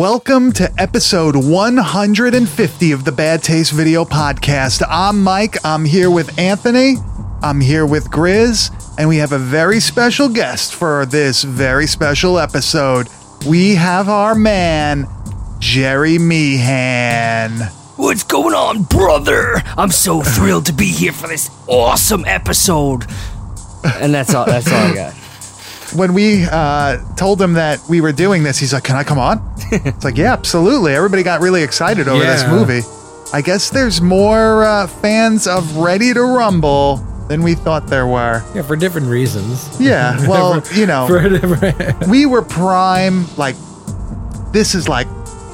Welcome to episode 150 of the Bad Taste Video Podcast. I'm Mike. I'm here with Anthony. I'm here with Grizz. And we have a very special guest for this very special episode. We have our man, Jerry Meehan. What's going on, brother? I'm so thrilled to be here for this awesome episode. And that's all. That's all I got. When we uh, told him that we were doing this, he's like, Can I come on? it's like, Yeah, absolutely. Everybody got really excited over this Yeah. movie. I guess there's more uh, fans of Ready to Rumble than we thought there were. Yeah, for different reasons. Yeah, well, you know, For different. we were prime, like, this is like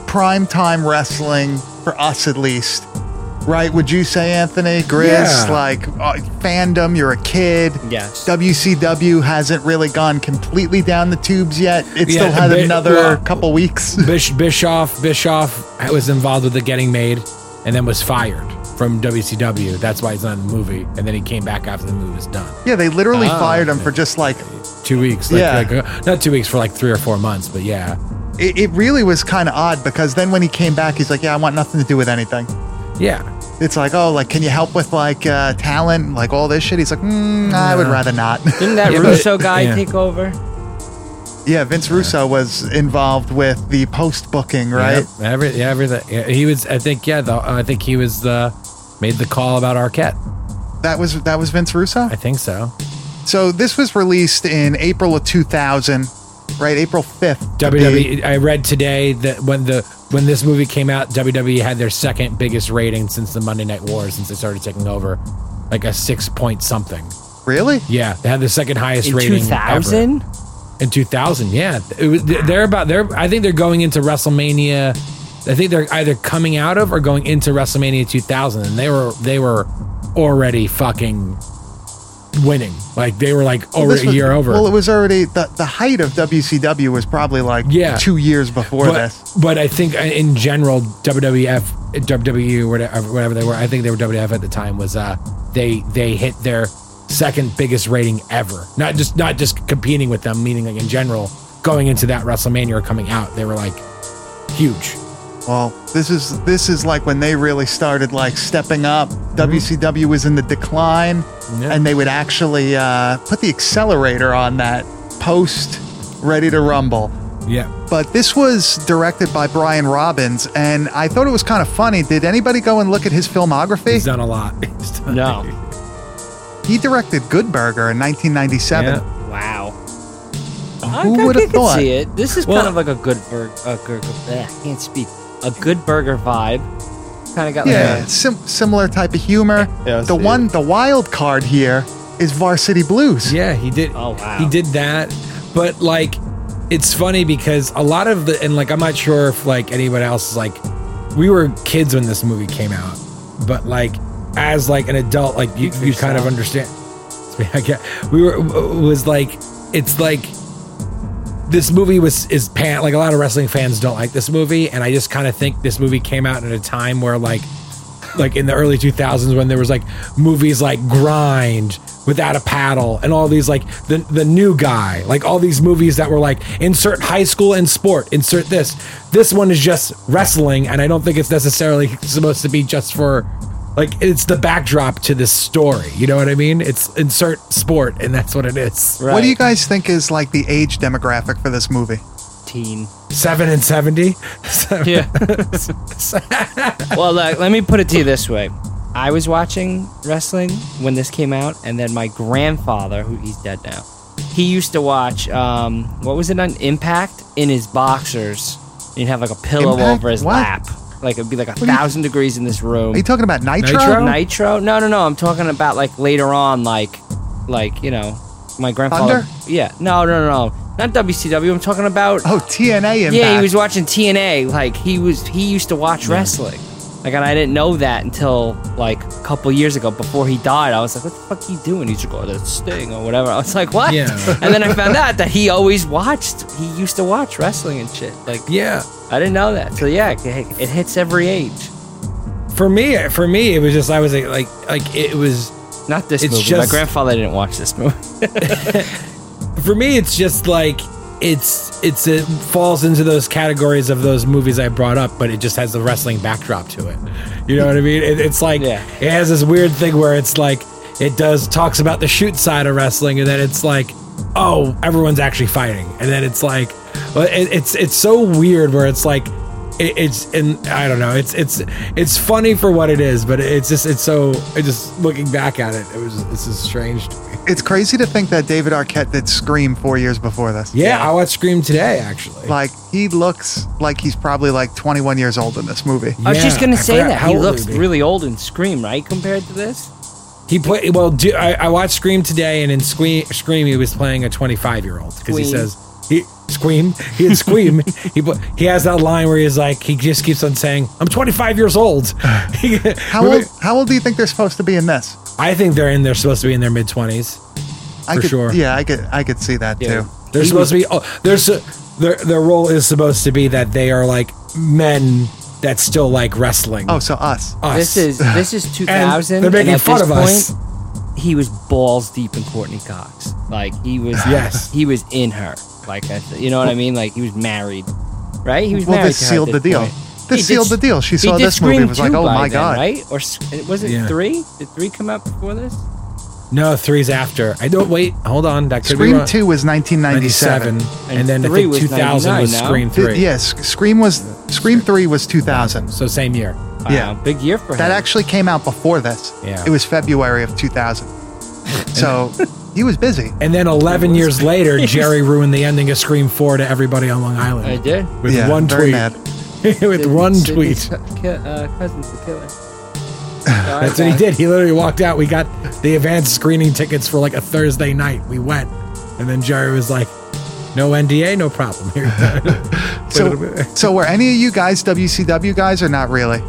prime time wrestling for us at least. Right? Would you say, Anthony? Grizz, Yeah. like uh, fandom, you're a kid. Yes. WCW hasn't really gone completely down the tubes yet. It Yeah, still had but- another well- couple weeks. Bish, Bischoff Bischoff was involved with the getting made, and then was fired from WCW. That's why he's not in the movie. And then he came back after the movie was done. yeah, they literally Ah, fired him for just like Two weeks. Like, Yeah. like, uh, not two weeks for like three or four months, but yeah. it, it really was kind of odd because then when he came back, he's like, "Yeah, I want nothing to do with anything." Yeah. It's like, "Oh, like, can you help with like uh, talent, like all this shit?" He's like, mm, "I would rather not." Didn't that Yeah, but- Russo guy yeah. take over? yeah, Vince Russo was involved with the post booking, right? Yep. Every, yeah, everything. Yeah, he was, I think, yeah, the, I think he was, uh, made the call about Arquette. That was that was Vince Russo. I think so. So this was released in April of 2000, right? April 5th. WWE. I read today that when the when this movie came out, WWE had their second biggest rating since the Monday Night Wars since they started taking over, like a six point something. Really? Yeah, they had the second highest rating In rating 2000? ever. in 2000. Yeah, it was, they're about they're. I think they're going into WrestleMania. I think they're either coming out of or going into WrestleMania 2000, and they were they were already fucking winning. Like they were like Well, over a was- year over. Well, it was already the the height of WCW was probably like Yeah. two years before but, this. but I think uh, in general, WWF, WWE, whatever, whatever they were, I think they were WWF at the time. Was uh, they they hit their second biggest rating ever. Not just not just competing with them, meaning like in general, going into that WrestleMania or coming out, they were like huge. Well, this is this is like when they really started like stepping up. WCW was in the decline, Yeah. and they would actually uh, put the accelerator on that post Ready to Rumble. Yeah. But this was directed by Brian Robbins, and I thought it was kind of funny. Did anybody go and look at his filmography? He's done a lot. He's done- No. He directed Good Burger in 1997. Yeah. Wow. Who I, would have thought? see it. This is Well- kind of like a good burger. A good, I can't speak. A good burger vibe. Kind of got Yeah, like sim- similar type of humor. Yeah, the see one, the wild card here is Varsity Blues. Yeah, he did. Oh, wow. He did that, but like, it's funny because a lot of the and like I'm not sure if like anyone else is like, we were kids when this movie came out, but like as like an adult, like you, you kind of understand. I get we were was like it's like this movie was is pan like a lot of wrestling fans don't like this movie, and I just kind of think this movie came out at a time where like like in the early 2000s when there was like movies like grind without a paddle and all these like the the new guy like all these movies that were like insert high school and sport insert this. This one is just wrestling and i don't think it's necessarily supposed to be just for like it's the backdrop to this story you know what i mean it's insert sport and that's what it is What do you guys think is like the age demographic for this movie? teen. Seven and seventy. Seven- Yeah. well, look, let me put it to you this way. I was watching wrestling when this came out, and then my grandfather, who he's dead now, he used to watch. Um, what was it on Impact in his boxers? He'd have like a pillow Impact? over his What? lap, like it'd be like a do you- thousand degrees in this room. Are you talking about Nitro? Nitro? Nitro? No, no, no. I'm talking about like later on, like, like you know, my grandfather. Thunder? Yeah. No, no, no, no. Not WCW. I'm talking about. Oh, TNA Impact. Yeah, he was watching TNA. Like he was, he used to watch wrestling. Like, and I didn't know that until like a couple years ago. Before he died, I was like, "What the fuck are you doing?" He's like, "Oh, that's Sting or whatever." I was like, "What?" Yeah. and then I found out that he always watched. He used to watch wrestling and shit. Like, Yeah. I didn't know that. So yeah, it, it hits every age. For me, for me, it was just I was like, like, like it was. Not this It's movie. My just- grandfather didn't watch this movie. For me, it's just like it's it's it falls into those categories of those movies I brought up, but it just has the wrestling backdrop to it. You know what I mean? It, it's like Yeah. it has this weird thing where it's like it does talks about the shoot side of wrestling, and then it's like, oh, everyone's actually fighting, and then it's like, well, it, it's it's so weird where it's like. It, it's and I don't know. It's it's it's funny for what it is, but it's just it's so. It just looking back at it, it was it's just strange to me. It's crazy to think that David Arquette did Scream four years before this. Yeah, I watched Scream today actually. Like he looks like he's probably like 21 years old in this movie. I was just gonna I say that how he looks he'd really old in Scream, right? Compared to this. He played well. Do, I, I watched Scream today, and in Scream, Scream he was playing a 25 year old because he says he Scream. He had Scream. he he has that line where he's like he just keeps on saying, "I'm 25 years old." How old? How old do you think they're supposed to be in this? I think they're in. They're supposed to be in their mid 20s. I For could, sure. Yeah, I could. I could see that Yeah. too. They're He supposed to be. Oh, there's a, their their role is supposed to be that they are like men that still like wrestling. Oh, so us. us. This is this is 2000. they're making at fun this of us. He was balls deep in Courteney Cox. Like he was. Yes. He was in her. Like I, you know what I mean? Like he was married, right? He was Well, married. Well, this sealed the deal. point. This He sealed did- the deal. She saw did this movie. Scream Was like, oh by my then, god. right? Or was it Yeah. three? Did three come out before this? no three's after. I don't wait. Hold on. That could be Scream wrong. two was 1997. and, And then I three think 2000 was 99 now. Scream Th- three. Yes, Scream was Scream three was 2000. So same year. Wow, Yeah. big year for him. That actually came out before this. Yeah. It was February of 2000. So he was busy. And then 11 years later, Jerry ruined the ending of Scream 4 to everybody on Long Island. I did. With yeah, one very tweet. mad. With one tweet. Sidney's cu- uh, cousin's the killer. That's what he did. He literally walked out. We got the advanced screening tickets for like a Thursday night. We went. And then Jerry was like, no NDA, no problem. Here. So, so were any of you guys WCW guys or not really?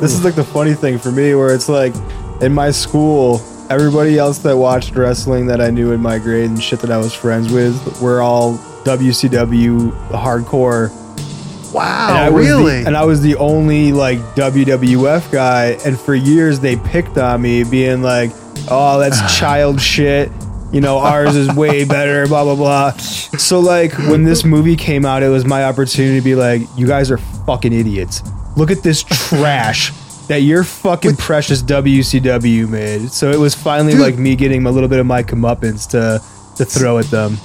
This is like the funny thing for me, where it's like in my school, everybody else that watched wrestling that I knew in my grade and shit that I was friends with were all WCW hardcore. And Wow, the- really? and I was the only like WWF guy, and for years they picked on me, being like, "Oh, that's child shit." You know, ours is way better, blah blah blah. So like when this movie came out, it was my opportunity to be like, "You guys are fucking idiots. Look at this trash that your fucking precious WCW made." So it was finally Dude. like me getting a little bit of my comeuppance to to throw at them.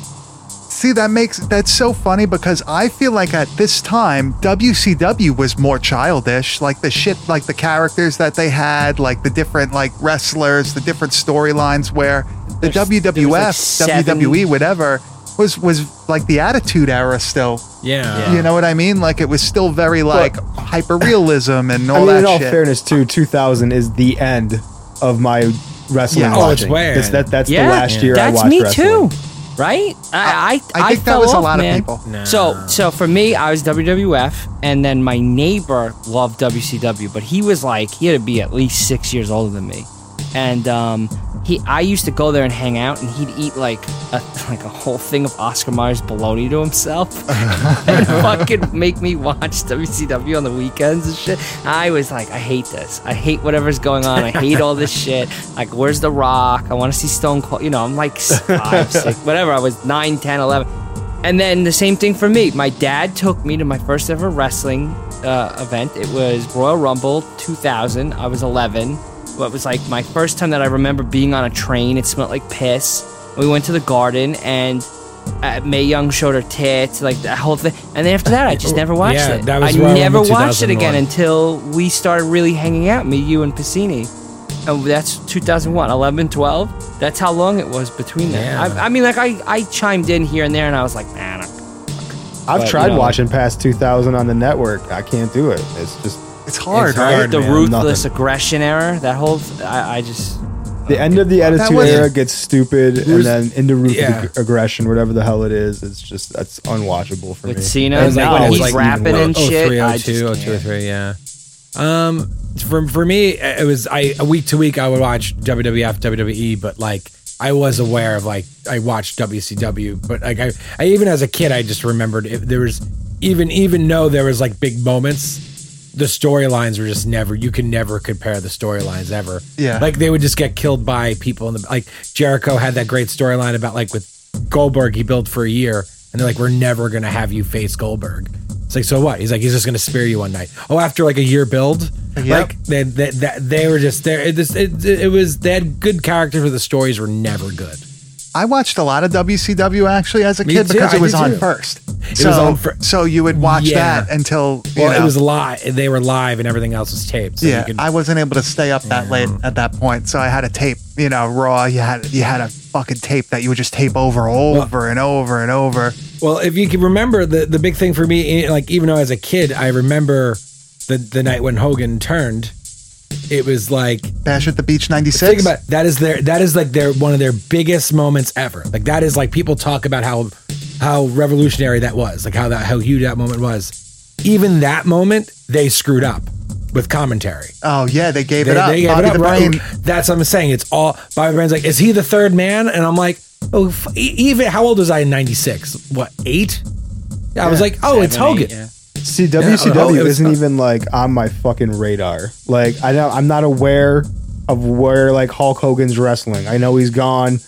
See, that makes that's so funny because I feel like at this time WCW was more childish. Like the shit, like the characters that they had, like the different like wrestlers, the different storylines. Where the There's- there was, like, WWF, seven- WWE, whatever, was was like the Attitude Era still. yeah. You know what I mean? Like it was still very like hyper realism and all I mean, that in all shit. fairness, too, 2000 is the end of my wrestling Yeah. Oh, it's watching. way That's, that, that's yeah, the last year I that's watched me wrestling. too. Right? I I, I think that fell was a off, lot of man. people. Nah. So so for me, I was WWF, and then my neighbor loved WCW, but he was like he had to be at least six years older than me, and um, he I used to go there and hang out, and he'd eat like a like a whole thing of Oscar Mayer's bologna to himself, and fucking make me watch WCW on the weekends and shit. I was like, I hate this. I hate whatever's going on. I hate all this shit. Like, where's The Rock? I want to see Stone Cold. You know, I'm like five, six, whatever. I was 9, 10, 11. And then the same thing for me. My dad took me to my first ever wrestling uh, event. It was Royal Rumble 2000. I was 11. It was like my first time that I remember being on a train. It smelled like piss. We went to the garden and uh, Mae Young showed her tits, like that whole thing. And then after that, I just never watched Yeah, it. that was I around never watched it again until we started really hanging out, me, you, and Piscini. And that's 2001, 11, 12. That's how long it was between them. Yeah. I, I mean, like I, I chimed in here and there, and I was like, man, I've But, tried you know- watching past 2000 on the network. I can't do it. It's just It's hard, It's right? hard. the man, ruthless nothing. aggression era. That whole, I, I just. the end of the attitude era gets stupid, and Rus- then into ruthless Yeah. ag- aggression, whatever the hell it is. It's just that's unwatchable for With me. Cena, It like now when he's like rapping even and shit. 03, I 02, just 02, can't. 03, yeah. Um, for for me, it was I week to week I would watch WWF, WWE, but like I was aware of like I watched WCW, but like I, I even as a kid I just remembered if there was even even though there was like big moments, the storylines were just never. You can never compare the storylines ever. Yeah. like they would just get killed by people in the like Jericho had that great storyline about like with Goldberg he built for a year, and they're like we're never gonna have you face Goldberg. It's like so what? He's like he's just gonna spear you one night. Oh, after like a year build, Yep. like they, they, they, they were just there. It, it, it was they had good characters, but the stories were never good. I watched a lot of WCW actually as a Me kid too, because I it was did on too. first. It so, was on fir- so you would watch Yeah. that until you Well, know, it was live. They were live, and everything else was taped. So yeah, you could, I wasn't able to stay up that late at that point, so I had a tape. You know, Raw. You had you had a fucking tape that you would just tape over, over and over and over. Well, if you can remember the the big thing for me, eh, like even though as a kid, I remember the the night when Hogan turned. It was like Bash at the Beach '96. think about it, that is their that is like their one of their biggest moments ever. Like that is like people talk about how how revolutionary that was, like how that how huge that moment was. Even that moment, they screwed up with commentary. Oh yeah, they gave They, it up. they gave Bobby it up. the right? Brain. That's what I'm saying. It's all Bobby Brain's like, is he the third man? And I'm like, oh, f- e- even how old was I in '96? What eight? Yeah, I was like, oh, it's Seven, Hogan. eight, yeah. See, WCW was- isn't even like on my fucking radar. Like I don't, I'm not aware of where like Hulk Hogan's wrestling. I know he's gone.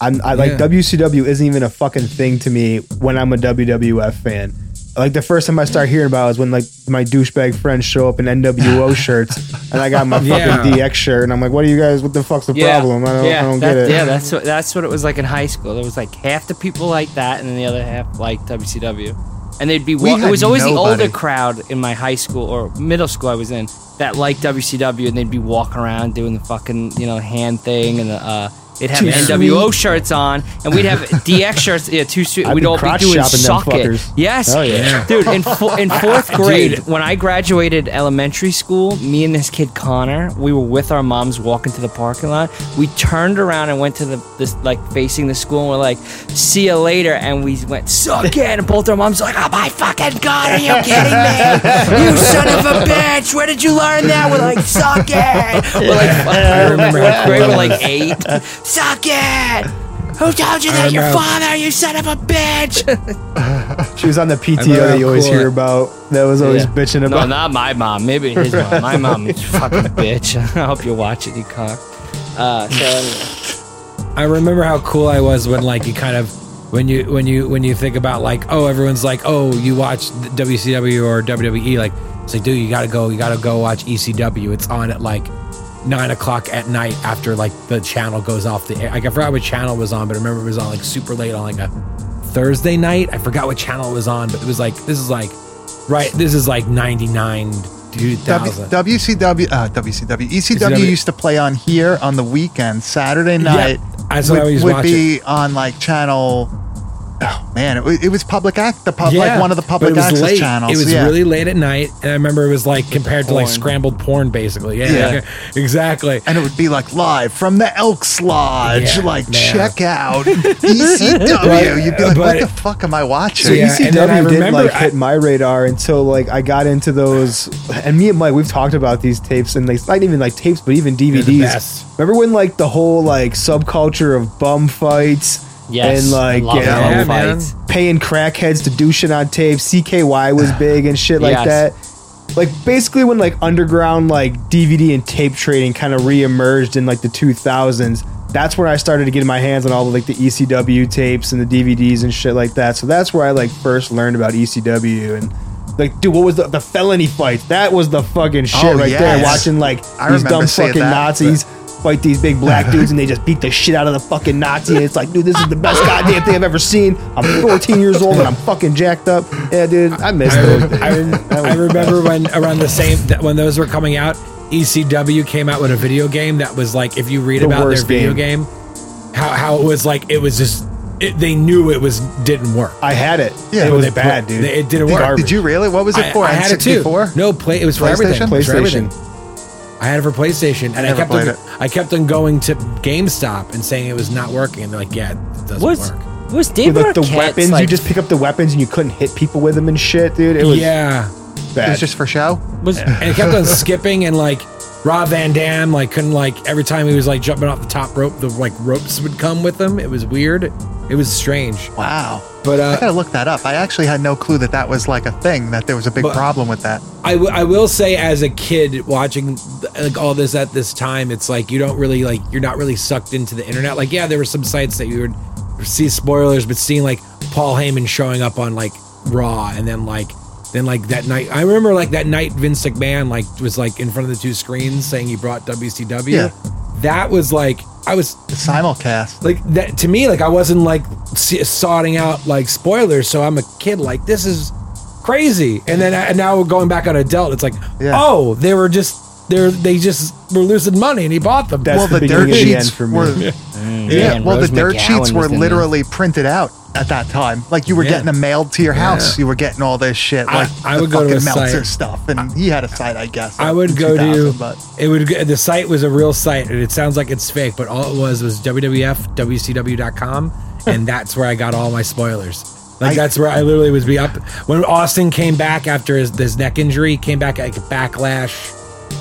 I'm I, like Yeah. WCW isn't even a fucking thing to me when I'm a WWF fan. Like the first time I start hearing about it is when like my douchebag friends show up in NWO shirts, and I got my fucking Yeah. DX shirt, and I'm like, "What are you guys? What the fuck's the Yeah, problem? I don't, yeah, I don't that- get it." Yeah, that's what that's what it was like in high school. There was like half the people like that, and then the other half like WCW. And they'd be wa- it was always the older crowd in my high school or middle school I was in that liked WCW, and they'd be walking around doing the fucking you know hand thing, and the, uh, they'd have Too NWO sweet. shirts on, and we'd have DX shirts. Yeah, too sweet. I'd We'd all be doing suck Yes, Hell yeah. dude. In fo- in fourth grade, Dude. when I graduated elementary school, me and this kid Connor, we were with our moms walking to the parking lot. We turned around and went to the this like facing the school, and we're like, "See you later." And we went suck it, and both our moms were like, "Oh my fucking god, are you kidding me? You son of a bitch! Where did you learn that?" We're like, "Suck it." We're like, I remember fourth grade, we're like eight. Suck it. Who told you that? Your remember- father, you son of a bitch! She was on the PTO that you how always cool hear about. That was always Yeah. bitching No, about. not my mom. Maybe his mom. My mom is fucking bitch. I hope you watch it, you cock. Uh, so anyway. I remember how cool I was when like you kind of when you when you when you think about like oh everyone's like oh you watch WCW or WWE like it's like dude you gotta go you gotta go watch ECW it's on at like nine o'clock at night after like the channel goes off the air like I forgot what channel it was on but I remember it was on like super late on like a Thursday night I forgot what channel it was on but it was like this is like right this is like ninety nine two W- WCW, uh, WCW, ECW ECW. used to play on here on the weekend. Saturday night that's what would, I always would be on like channel. Oh man, it, it was public act, the pub, like one of the public access late. channels. It was yeah. really late at night, and I remember it was like compared to like scrambled porn, basically. Yeah, Yeah. exactly. and it would be like live from the Elks Lodge. Yeah, like, man. check out ECW. You'd be like, what the fuck am I watching? So Yeah, ECW and then I didn't remember like I- hit my radar until like I got into those, and me and Mike we've talked about these tapes and like not even like tapes, but even DVDs. Remember when like the whole like subculture of bum fights Yes, and like love you know, Yeah, man. fights. paying crackheads to do shit on tape. CKY was big and shit like Yes. that. Like basically when like underground like DVD and tape trading kind of reemerged in like the 2000s. That's where I started to get my hands on all of like the ECW tapes and the DVDs and shit like that. So that's where I like first learned about ECW and like dude, what was the, the felony fights? That was the fucking shit Oh, right yes. there. Watching like I these dumb fucking that, Nazis fight these big black dudes and they just beat the shit out of the fucking Nazi. And it's like, dude, this is the best goddamn thing I've ever seen. I'm 14 years old and I'm fucking jacked up. Yeah, dude, I missed it. I, rem- I remember when around the same when those were coming out, ECW came out with a video game that was like if you read The about their video game. game, how how it was like it was just it, they knew it was didn't work. I had it. Yeah, it but was They put- bad, dude. they- it didn't Did, work. did you really? What was it I, for? I had it too. N64? No, play. It was for everything. PlayStation? I had it for PlayStation, and I Never kept on, it. I kept on going to GameStop and saying it was not working, and they're like, "Yeah, it doesn't Was work." was Dude, David like the Arquette's, weapons, you just pick up the weapons and you couldn't hit people with them and shit, dude. It was yeah, It was just for show. was and it kept on skipping, and like Rob Van Dam, like couldn't like every time he was like jumping off the top rope, the like ropes would come with him. It was weird. It was strange, Wow. but I uh, gotta look that up. I actually had no clue that that was like a thing. That there was a big problem with that. I, w- I will say as a kid watching like all this at this time it's like you don't really like you're not really sucked into the internet like yeah there were some sites that you would see spoilers but seeing like paul heyman showing up on like raw and then like then like that night i remember like that night vince mcmahon like was like in front of the two screens saying he brought wcw Yeah. that was like i was The simulcast. like that to me like i wasn't like s- sorting out like spoilers so i'm a kid like this is crazy and then and now we're going back on adult it's like Yeah. oh they were just they're they just were losing money and he bought them That's well, the the dirt beginning of the sheets for me. were. Yeah. Yeah, and well, Rose the dirt McGowan sheets were was in there. literally printed out at that time. Like you were Yeah. getting them mailed to your house. Yeah. You were getting all this shit, I- like I would go to a Meltzer site- stuff. And he had a site, I guess. I would go to but it would the site was a real site and it sounds like it's fake but all it was was WWF WCW.com and that's where I got all my spoilers like I- that's where I literally was be up when Austin came back after his, his neck injury came back like backlash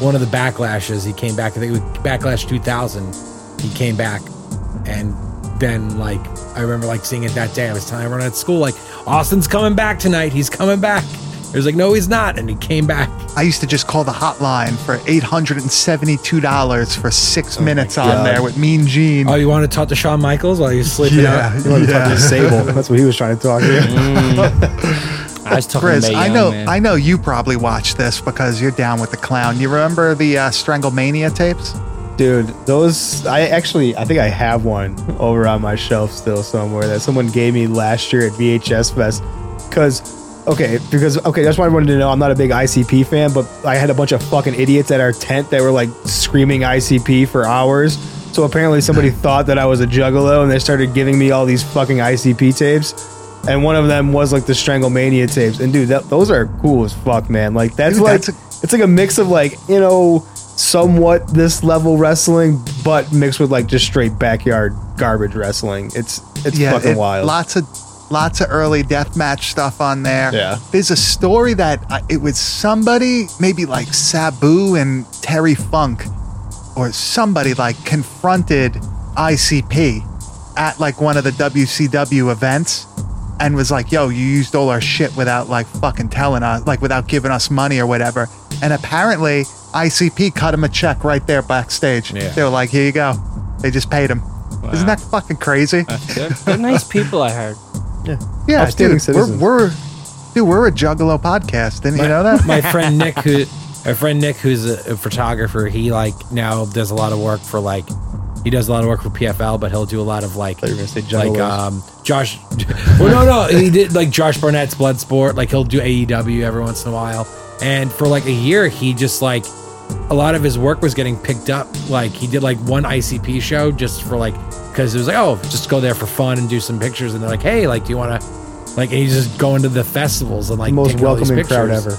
one of the backlashes he came back I think it was backlash 2000 he came back and then like I remember like seeing it that day I was telling everyone at school like Austin's coming back tonight he's coming back it was like no he's not and he came back I used to just call the hotline for eight hundred and seventy-two dollars for six minutes on there with Mean Gene. Oh, you want to talk to Shawn Michaels while you're sleeping yeah, out? You want to talk to Sable? That's what he was trying to talk to. I was talking Chris, about I know, man. I know you probably watched this because you're down with the clown. You remember the uh, Stranglemania tapes? Dude, those I actually I think I have one over on my shelf still somewhere that someone gave me last year at VHS Fest. Cause okay, because okay, that's why I wanted to know. I'm not a big ICP fan, but I had a bunch of fucking idiots at our tent that were like screaming ICP for hours. So apparently somebody thought that I was a juggalo and they started giving me all these fucking ICP tapes. And one of them was like the Stranglemania tapes. And dude, that, those are cool as fuck, man. Like that's Dude, like that's it's like a mix of like, you know, somewhat this level wrestling, but mixed with like just straight backyard garbage wrestling. It's it's fucking it- wild. Lots of lots of early deathmatch stuff on there. Yeah. There's a story that it was somebody, maybe like Sabu and Terry Funk, or somebody like confronted ICP at like one of the WCW events and was like, yo, you used all our shit without like fucking telling us, like without giving us money or whatever. And apparently ICP cut him a check right there backstage. Yeah. They were like, here you go. They just paid him. Isn't that fucking crazy? they're, they're nice people. I heard. Yeah, Upstanding dude, citizens. we're, we're dude, we're a Juggalo podcast. Didn't you know that? My friend Nick, who my friend Nick, who's a, a photographer, he like now does a lot of work for like he does a lot of work for PFL, but he'll do a lot of like you were gonna say like um Josh. well, no, no, he did like Josh Barnett's Bloodsport. Like he'll do AEW every once in a while, and for like a year, he just like a lot of his work was getting picked up. Like he did like one ICP show just for like because it was like oh just go there for fun and do some pictures, and they're like hey like do you want to like and he's just going to the festivals and like most taking all these welcoming crowd ever.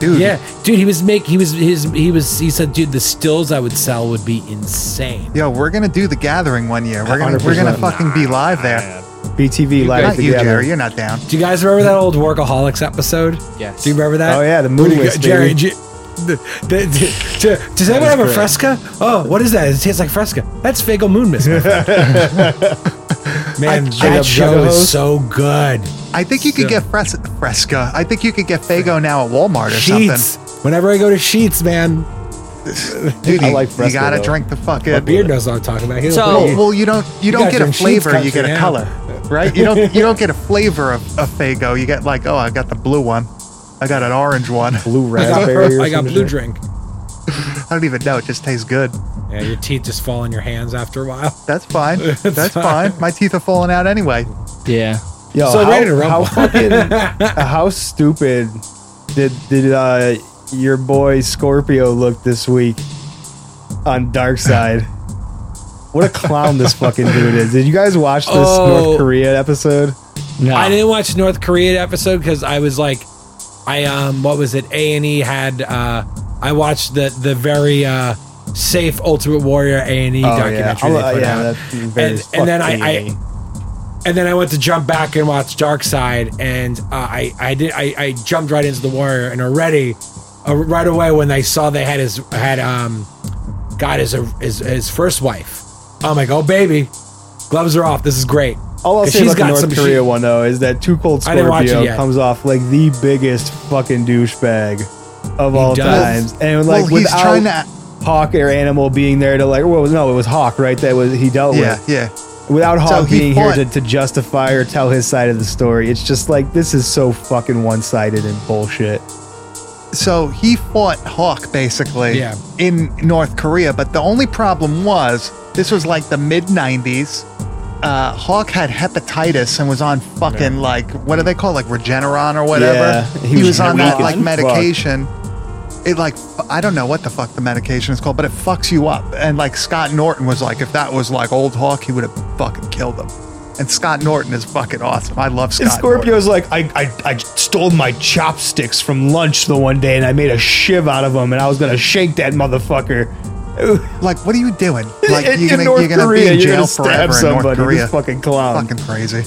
Dude, Yeah, dude, he was make he was his he was he said, dude, the stills I would sell would be insane. yo, we're gonna do the gathering one year. We're gonna we're gonna 100%. fucking be live there. BTV live Not you, together. Jerry. You're not down. Do you guys remember that old Workaholics episode? Yes. Do you remember that? Oh, yeah, the Where do Moonless, go- Jerry. Baby. do you- the- the- the- do- does anyone have a. Fresca? Oh, what is that? It tastes like Fresca. That's Faygo Moon Mist. my. Man, Straight that show is so good. I think you could So- get Fres- Fresca. I think you could get Faygo now at Walmart or something. Whenever I go to Sheetz, man. Dude, I you, like you gotta though. drink the fucking. my beard knows what I'm talking about. He don't So- Well, you. well, you don't you, don't get a in Sheetz flavor. You get a now. color, right? You don't you don't get a flavor of, of Faygo. You get like, oh, I got the blue one. I got an orange one. Blue I got, raspberry. I got blue drink. I don't even know. It just tastes good. Yeah, your teeth just fall in your hands after a while. That's fine. That's fine. My teeth are falling out anyway. Yeah. Yo, So how, ready to how fucking how stupid did did uh your boy Scorpio look this week on Dark Side? What a clown this fucking dude is. Did you guys watch this Oh. North Korea episode? No. I didn't watch North Korea episode because I was like, I um, what was it? A and E had uh, I watched the the very uh safe Ultimate Warrior A and E Oh, documentary they uh, yeah, out. and, and then I. I and then I went to jump back and watch Dark Side, and uh, I I did I, I jumped right into the Warrior, and already uh, right away when they saw they had his had um got his his, his first wife, I'm like, oh baby, gloves are off. This is great. All I'll say she's about the North some Korea shit- one though is that Too Cold I didn't watch it Scorpio comes off like the biggest fucking douchebag of all does. times, and like well, he's without trying to. Hawk or Animal being there to like, well, no, it was Hawk, right? That was he dealt Yeah, with. yeah. Without Hawk he being fought- here to, to justify or tell his side of the story, it's just like this is so fucking one sided and bullshit. So he fought Hawk basically Yeah. in North Korea, but the only problem was this was like the mid 90s. Uh, Hawk had hepatitis and was on fucking like what do they call it, like Regeneron or whatever. Yeah, he, he was, was on that as like fuck. medication. It like f- I don't know what the fuck the medication is called, but it fucks you up. And like Scott Norton was like, if that was like old Hawk, he would have fucking killed him. And Scott Norton is fucking awesome. I love Scott. And Norton. Scorpio's like, I, I, I stole my chopsticks from lunch the one day and I made a shiv out of them and I was gonna shake that motherfucker. Like, what are you doing? Like, in, you're gonna, in North you're gonna Korea, be in you're jail gonna stab forever in North somebody. Korea. This fucking clown. Fucking crazy,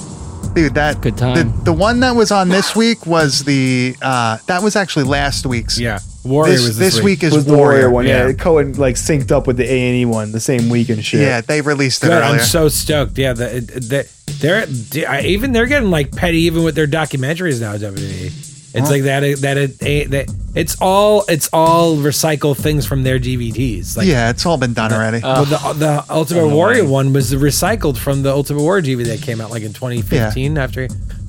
dude. That Good time. The, the one that was on this week was the uh that was actually last week's. Yeah, Warrior This, was this, this week. is was the Warrior. Warrior one? Yeah, yeah. it co like synced up with the A and E one the same week and shit. Yeah, they released it Good, earlier. I'm so stoked. Yeah, the, the, they're they- I- even they're getting like petty even with their documentaries now. WWE. It's like that. That it, that it's all it's all recycle things from their DVDs. Like, yeah, it's all been done already. Well, the the Ultimate Warrior one was recycled from the Ultimate Warrior DVD that came out like in 2015 after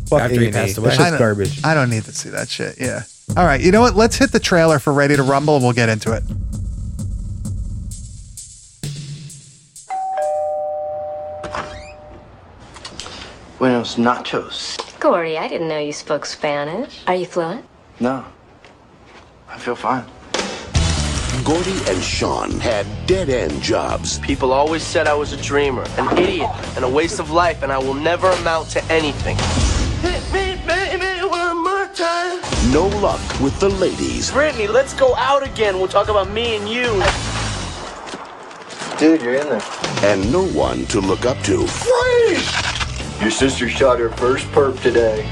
Fuck after he passed away. shit's I don't- garbage. I don't need to see that shit. Yeah. All right. You know what? Let's hit the trailer for Ready to Rumble and we'll get into it. Buenos nachos. Gory, I didn't know you spoke Spanish. Are you fluent? No. I feel fine. Gordie and Sean had dead end jobs. People always said I was a dreamer, an idiot, and a waste of life, and I will never amount to anything. Hit me, baby, one more time. No luck with the ladies. Brittany, let's go out again. We'll talk about me and you. Dude, you're in there. And no one to look up to. Your sister shot her first perp today.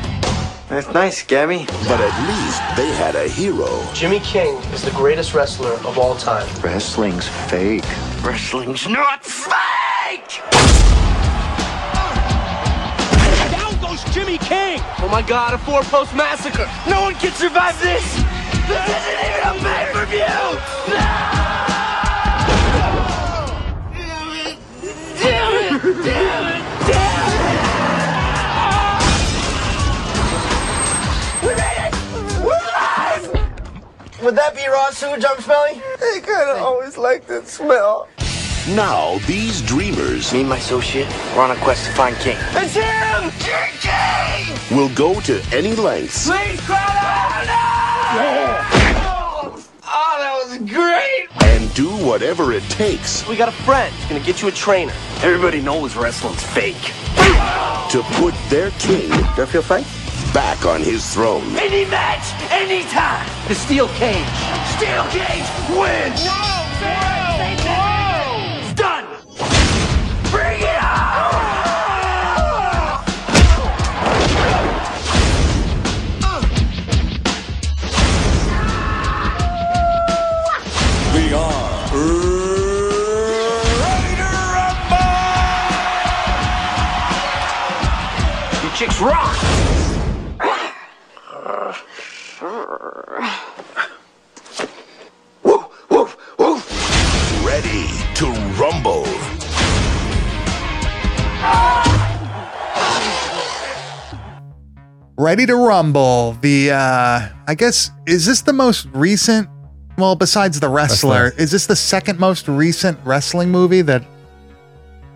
That's nice, Gabby. But at least they had a hero. Jimmy King is the greatest wrestler of all time. Wrestling's fake. Wrestling's not fake! Down goes Jimmy King! Oh my god, a four post massacre! No one can survive this! This isn't even a pay per view! Damn it! Damn it! Damn Would that be raw sewage I'm smelling? I kinda always like that smell. Now these dreamers Me and my associate, we're on a quest to find King. It's him! King King! will go to any lengths Please crowd out! No! Oh, that was great! and do whatever it takes We got a friend. He's gonna get you a trainer. Everybody knows wrestling's fake. to put their king Do I feel fine? Back on his throne. Any match, anytime. The steel cage. Steel cage wins. No, no, no. Ready to Rumble. The uh I guess is this the most recent Well, besides the wrestler, Wrestler. is this the second most recent wrestling movie that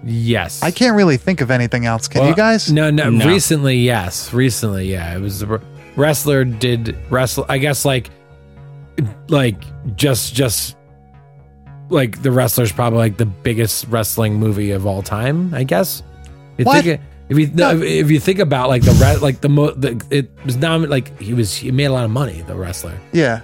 Yes. I can't really think of anything else? Can Well, you guys? No, no, No. Recently, yes. Recently, yeah. It was the wrestler did wrestle. I guess like, like just just like the wrestler's probably like the biggest wrestling movie of all time. I guess. You What? think if you No. if you think about like the re- like the mo the, it was not like he was he made a lot of money the wrestler. Yeah.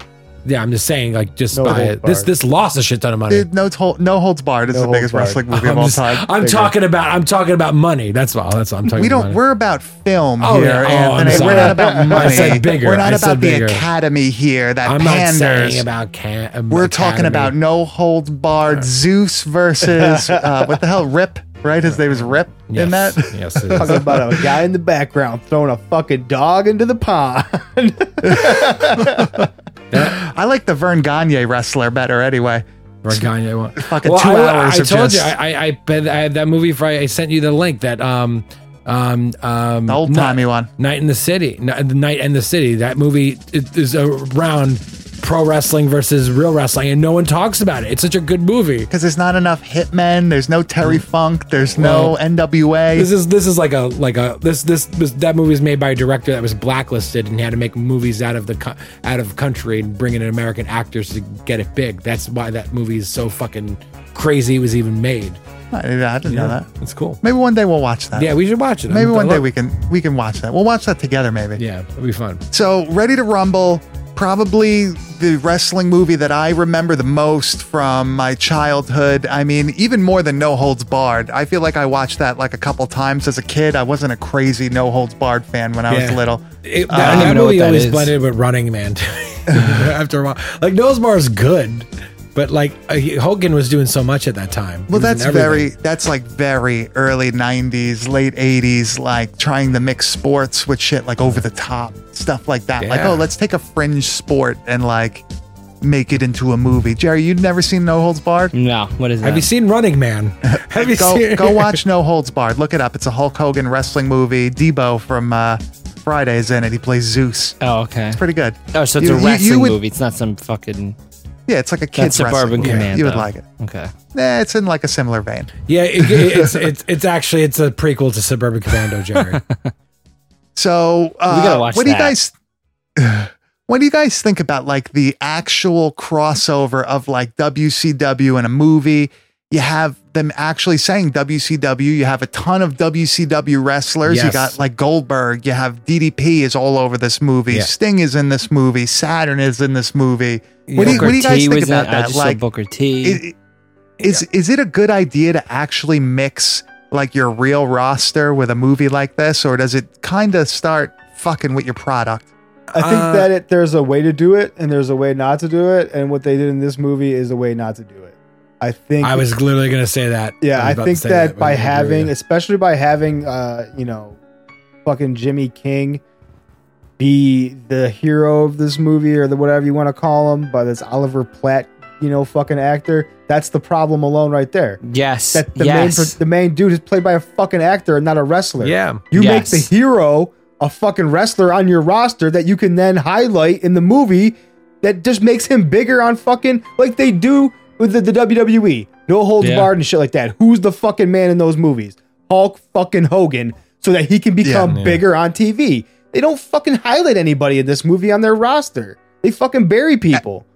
Yeah, I'm just saying like just No by it. This this lost a shit ton of money. Dude, no, hol- no holds barred is No the biggest Barred. wrestling movie of I'm, all just- time. I'm Bigger. talking about I'm talking about money. That's all. That's all I'm talking. we don't. money. We're about film Oh, here, yeah. Oh, Anthony. We're not about I money. said bigger. We're not I about said the bigger. academy here that I'm not panders. saying about can. We're talking about no holds barred Zeus versus uh, what the hell Rip, right? His name is Rip in that. Yes, it is. Talking about a guy in the background throwing a fucking dog into the pond. I like the Verne Gagne wrestler better anyway. Regina one. Fucking Well, two I, hours I of told just you, I, I, I, bet I had that movie for. I sent you the link that um, um, um, the old timey one. Night and the City, Night, the Night and the City. That movie is around pro wrestling versus real wrestling, and no one talks about it. It's such a good movie. Because there's not enough hitmen. There's no Terry mm. Funk. There's no NWA. This is this is like a like a this this, this that movie was made by a director that was blacklisted and had to make movies out of the co- out of country and bring in American actors to get it big. That's why that movie is so fucking crazy. It was even made. I didn't know that. It's cool. Maybe one day we'll watch that. Yeah, we should watch it. Maybe I'm- one day we can we can watch that. We'll watch that together. Maybe. Yeah, it'll be fun. So, Ready to Rumble, probably the wrestling movie that I remember the most from my childhood. I mean, even more than No Holds Barred. I feel like I watched that like a couple times as a kid. I wasn't a crazy No Holds Barred fan when I was little. It, Uh, that, I don't that even know movie what that always is. blended with Running Man. to me. After a while, like Nose Bar is good, but like uh, Hogan was doing so much at that time. Well, that's very that's like very early '90s, late '80s, like trying to mix sports with shit like over the top stuff like that. Like, oh, let's take a fringe sport and like make it into a movie. Jerry, you've never seen No Holds Barred? No, what is that? Have you seen Running Man? Have you go seen? go watch No Holds Barred. Look it up. It's a Hulk Hogan wrestling movie. Deebo from uh, is in it. He plays Zeus. Oh, okay. It's pretty good. Oh, so it's You- a you- you wrestling would- movie. It's not some fucking. Yeah, it's like a kid's That's kids Suburban wrestling movie. Commando. You would like it. Okay. Nah, it's in like a similar vein. Yeah, it, it- it's it's it's actually it's a prequel to Suburban Commando, Jerry. So uh, We gotta watch what do you guys? What do you guys think about like the actual crossover of like WCW and a movie? You have them actually saying WCW. You have a ton of WCW wrestlers. You got like Goldberg. You have DDP is all over this movie. Yeah. Sting is in this movie. Saturn is in this movie. What, do you, Booker what do you guys T think was about in, I that? just Like, saw Booker T. i- is is it a good idea to actually mix like your real roster with a movie like this, or does it kind of start fucking with your product? I think Uh, that it, there's a way to do it and there's a way not to do it, and what they did in this movie is a way not to do it. I think I was literally gonna say that. Yeah, was I, think say that, by I agree with having, especially by having, uh, you know, fucking Jimmy King be the hero of this movie or the whatever you want to call him, by this Oliver Platt, you know, fucking actor. That's the problem alone right there. yes. That the yes. main the main dude is played by a fucking actor and not a wrestler. Yeah. you Yes. make the hero a fucking wrestler on your roster that you can then highlight in the movie. That just makes him bigger on fucking like they do with the, the WWE. No holds Yeah. barred and shit like that. Who's the fucking man in those movies? Hulk fucking Hogan, so that he can become Yeah. bigger on TV. They don't fucking highlight anybody in this movie on their roster. They fucking bury people.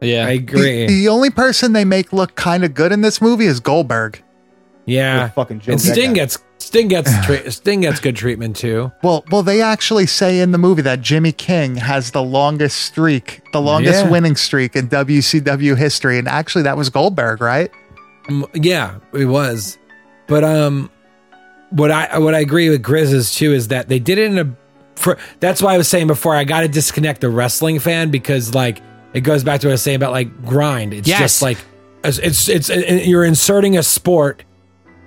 yeah. I The, agree. the only person they make look kind of good in this movie is Goldberg. yeah, fucking Joe and Sting Becca. gets Sting gets tra- Sting gets good treatment too. Well, well, they actually say in the movie that Jimmy King has the longest streak, the longest Yeah. winning streak in WCW history, and actually that was Goldberg, right? Um, yeah, it was. But um, what I what I agree with Grizz is too is that they did it in a. For, that's why I was saying before I got to disconnect the wrestling fan because like it goes back to what I was saying about like grind. It's Yes. just like it's it's, it's it's you're inserting a sport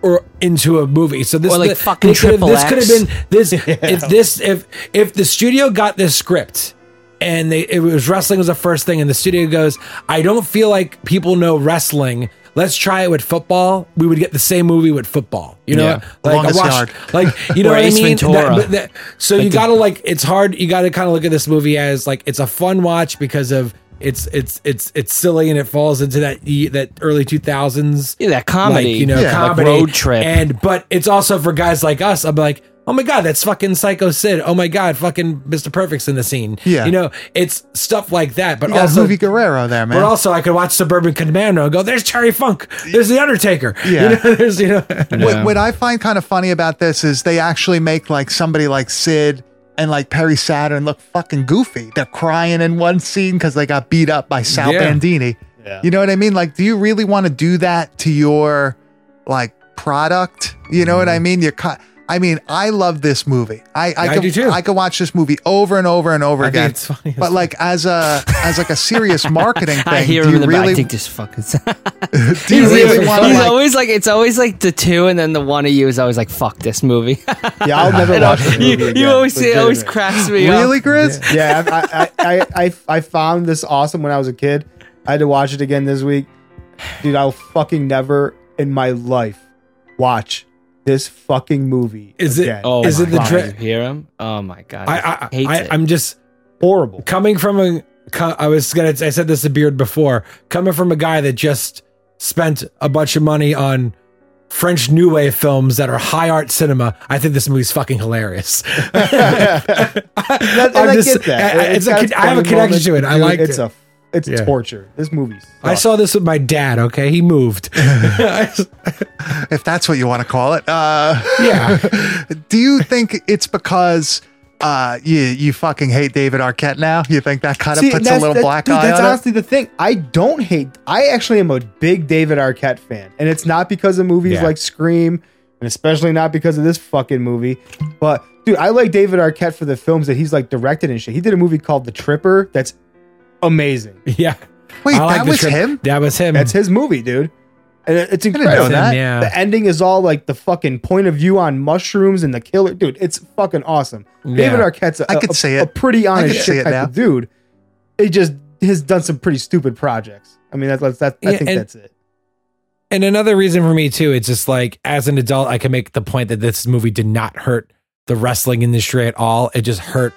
or into a movie. So this Or, like, the- fucking this could have- Triple this could have been this if this if if the studio got this script and they it was wrestling was the first thing and the studio goes I don't feel like people know wrestling. Let's try it with football. We would get the same movie with football. You know? Yeah. Like Longest I Yard. like you know Or what I mean? That- but that- so you gotta like it's hard you gotta kind of look at this movie as like it's a fun watch because of it's it's it's it's silly and it falls into that ye- that early 2000s Yeah, that comedy. like, you know, Yeah. Like comedy road trip. And but it's also for guys like us. I'm like, oh my god, that's fucking Psycho Sid. Oh my god, fucking Mr. Perfect's in the scene. Yeah. you know, it's stuff like that. But You also, Movie Guerrero there, man. but also, I could watch Suburban Commando and go, "There's Terry Funk. There's the Undertaker. Yeah. you know, there's you know." What, what I find kind of funny about this is they actually make like somebody like Sid and like Perry Saturn look fucking goofy. They're crying in one scene because they got beat up by Sal Yeah. Bandini. Yeah. You know what I mean? Like, do you really want to do that to your like product? You know Mm-hmm. what I mean? You're cut. I mean, I love this movie. I I, I could, do too. I could watch this movie over and over and over I think again. it's funny but like as a as like a serious marketing thing, I hear do him you in the back. really I think this fucking. do you he's really want to he's like, always like it's always like the two, and then the one of you is always like fuck this movie. Yeah, I'll never You watch the movie you, again. you always say it always cracks me up. really, Grizz? yeah, I, I, I, I, I found this awesome when I was a kid. I had to watch it again this week. Dude, I'll fucking never in my life watch this fucking movie. Is it- Oh, Is it the my dra- God, you hear him? Oh my god, I, I, hates I, it. I'm just horrible? coming from a, I was gonna. I said this to Beard before. Coming from a guy that just spent a bunch of money on French New Wave films that are high art cinema. I think this movie's fucking hilarious. That- I'm I just- get that. I- it's a got con- its I have a connection moments, to it. I like liked it's it. a it's Yeah. torture. This movie's. I saw this with my dad. Okay, he moved. if that's what you want to call it. Uh, yeah, do you think it's because uh, you you fucking hate David Arquette now? You think that kind of See, puts a that's- little that- black dude, eye That's on it? That's honestly the thing. I don't hate. I actually am a big David Arquette fan, and it's not because of movies Yeah. like Scream, and especially not because of this fucking movie. But dude, I like David Arquette for the films that he's like directed and shit. He did a movie called The Tripper. That's amazing. yeah. Wait, I like that the was trip- him? That was him. That's his movie, dude. And it- it's didn't know incredible. that. Yeah. The ending is all like the fucking point of view on mushrooms and the killer. Dude, it's fucking awesome. David Yeah. Arquette's a, I could a- see a it. pretty honest could see shit it type now. of dude. He just has done some pretty stupid projects. I mean, that's, that's that. I Yeah, think and- that's it. And another reason for me too, it's just like as an adult, I can make the point that this movie did not hurt the wrestling industry at all. It just hurt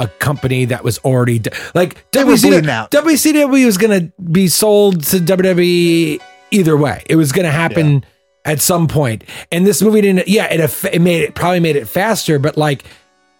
a company that was already d- like They WCW. WCW was going to be sold to WWE either way. It was going to happen at some point. And this movie didn't. Yeah, it, it made it probably made it faster, but like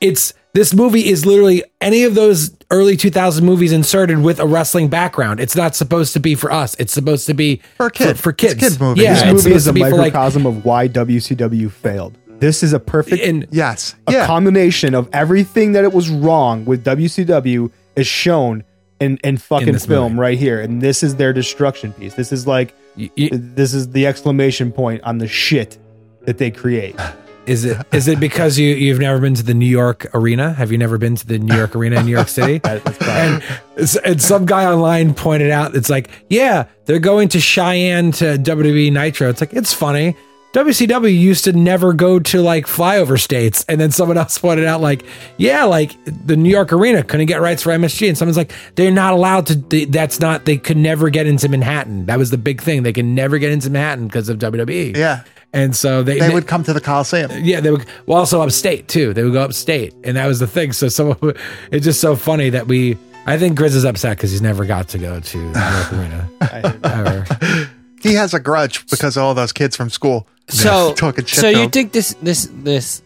it's this movie is literally any of those early 2000 movies inserted with a wrestling background. It's not supposed to be for us. It's supposed to be For a kid. For, It's a kids. kid movie. Yeah, this movie is supposed a to be for like microcosm of why WCW failed. This is a perfect and Yes. a yeah. combination of everything that it was wrong with WCW is shown in in fucking this film movie. right here, and this is their destruction piece. This is like this is the exclamation point on the shit that they create. is it is it because you you've never been to the New York arena? Have you never been to the New York arena in New York City? That- that's probably- and, and some guy online pointed out it's like, yeah, they're going to Cheyenne to WWE Nitro. It's like it's funny. WCW used to never go to like flyover states, and then someone else pointed out like, yeah, like the New York Arena couldn't get rights for MSG, and someone's like, they're not allowed to. They, that's not. They could never get into Manhattan. That was the big thing. They can never get into Manhattan because of WWE. Yeah. and so they They would come to the Coliseum. yeah, they would well also upstate too. They would go upstate, and that was the thing. So some of it's just so funny that we. I think Grizz is upset because he's never got to go to the New York Arena. ever. He has a grudge because of all those kids from school. So, talking shit. so you think this this this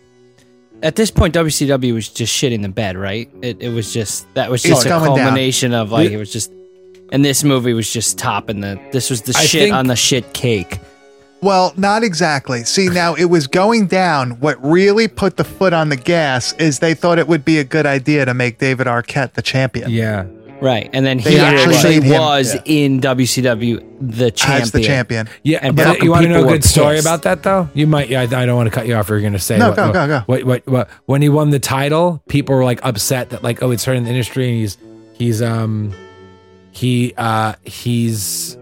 at this point WCW was just shit in the bed, right? It, it was just that was It's just a going down. culmination of like it was just, and this movie was just topping the. This was the I shit think- on the shit cake. Well, not exactly. See, now it was going down. What really put the foot on the gas is they thought it would be a good idea to make David Arquette the champion. Yeah, Right, and then They he actually actually made him- was in WCW the champion. As the champion. yeah. And but fucking you want to know a good story pissed. about that though? You might. Yeah, I, I don't want to cut you off. You're going to say No, what, go, go, go. What, what what when he won the title, people were like upset that like oh it's hurting the industry and he's he's um he uh he's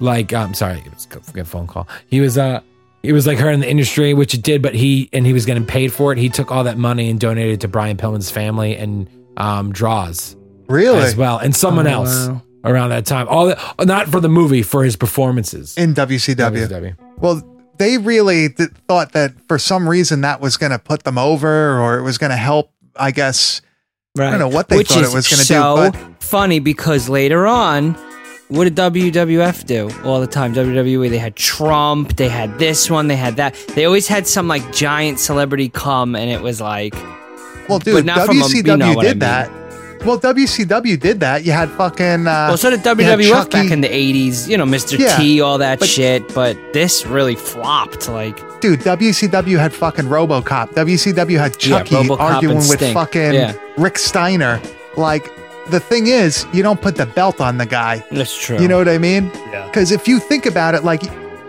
like I'm um sorry it was a good phone call. He was uh it was like hurting the industry, which it did, but he and he was getting paid for it. He took all that money and donated to Brian Pillman's family and um draws Really? as well, and someone Oh, else wow. around that time. All the, not for the movie, for his performances. In WCW. WCW. Well, they really th- thought that for some reason that was going to put them over or it was going to help, I guess, I don't know what they Which thought it was going to so do, but funny because later on, what did WWF do all the time? WWE, they had Trump, they had this one, they had that. They always had some like giant celebrity come, and it was like, well, but dude, not from a- WCW you know what I did mean. that. Well, WCW did that. You had fucking. Uh, well, so did WWF back in the '80s. You know, Mr. Yeah, T, all that but- shit. But this really flopped. Like, Dude, WCW had fucking RoboCop. WCW had Yeah, Chucky RoboCop arguing with Sting. fucking Yeah. Rick Steiner. Like, the thing is, you don't put the belt on the guy. that's true. You know what I mean? Yeah. Because if you think about it, like,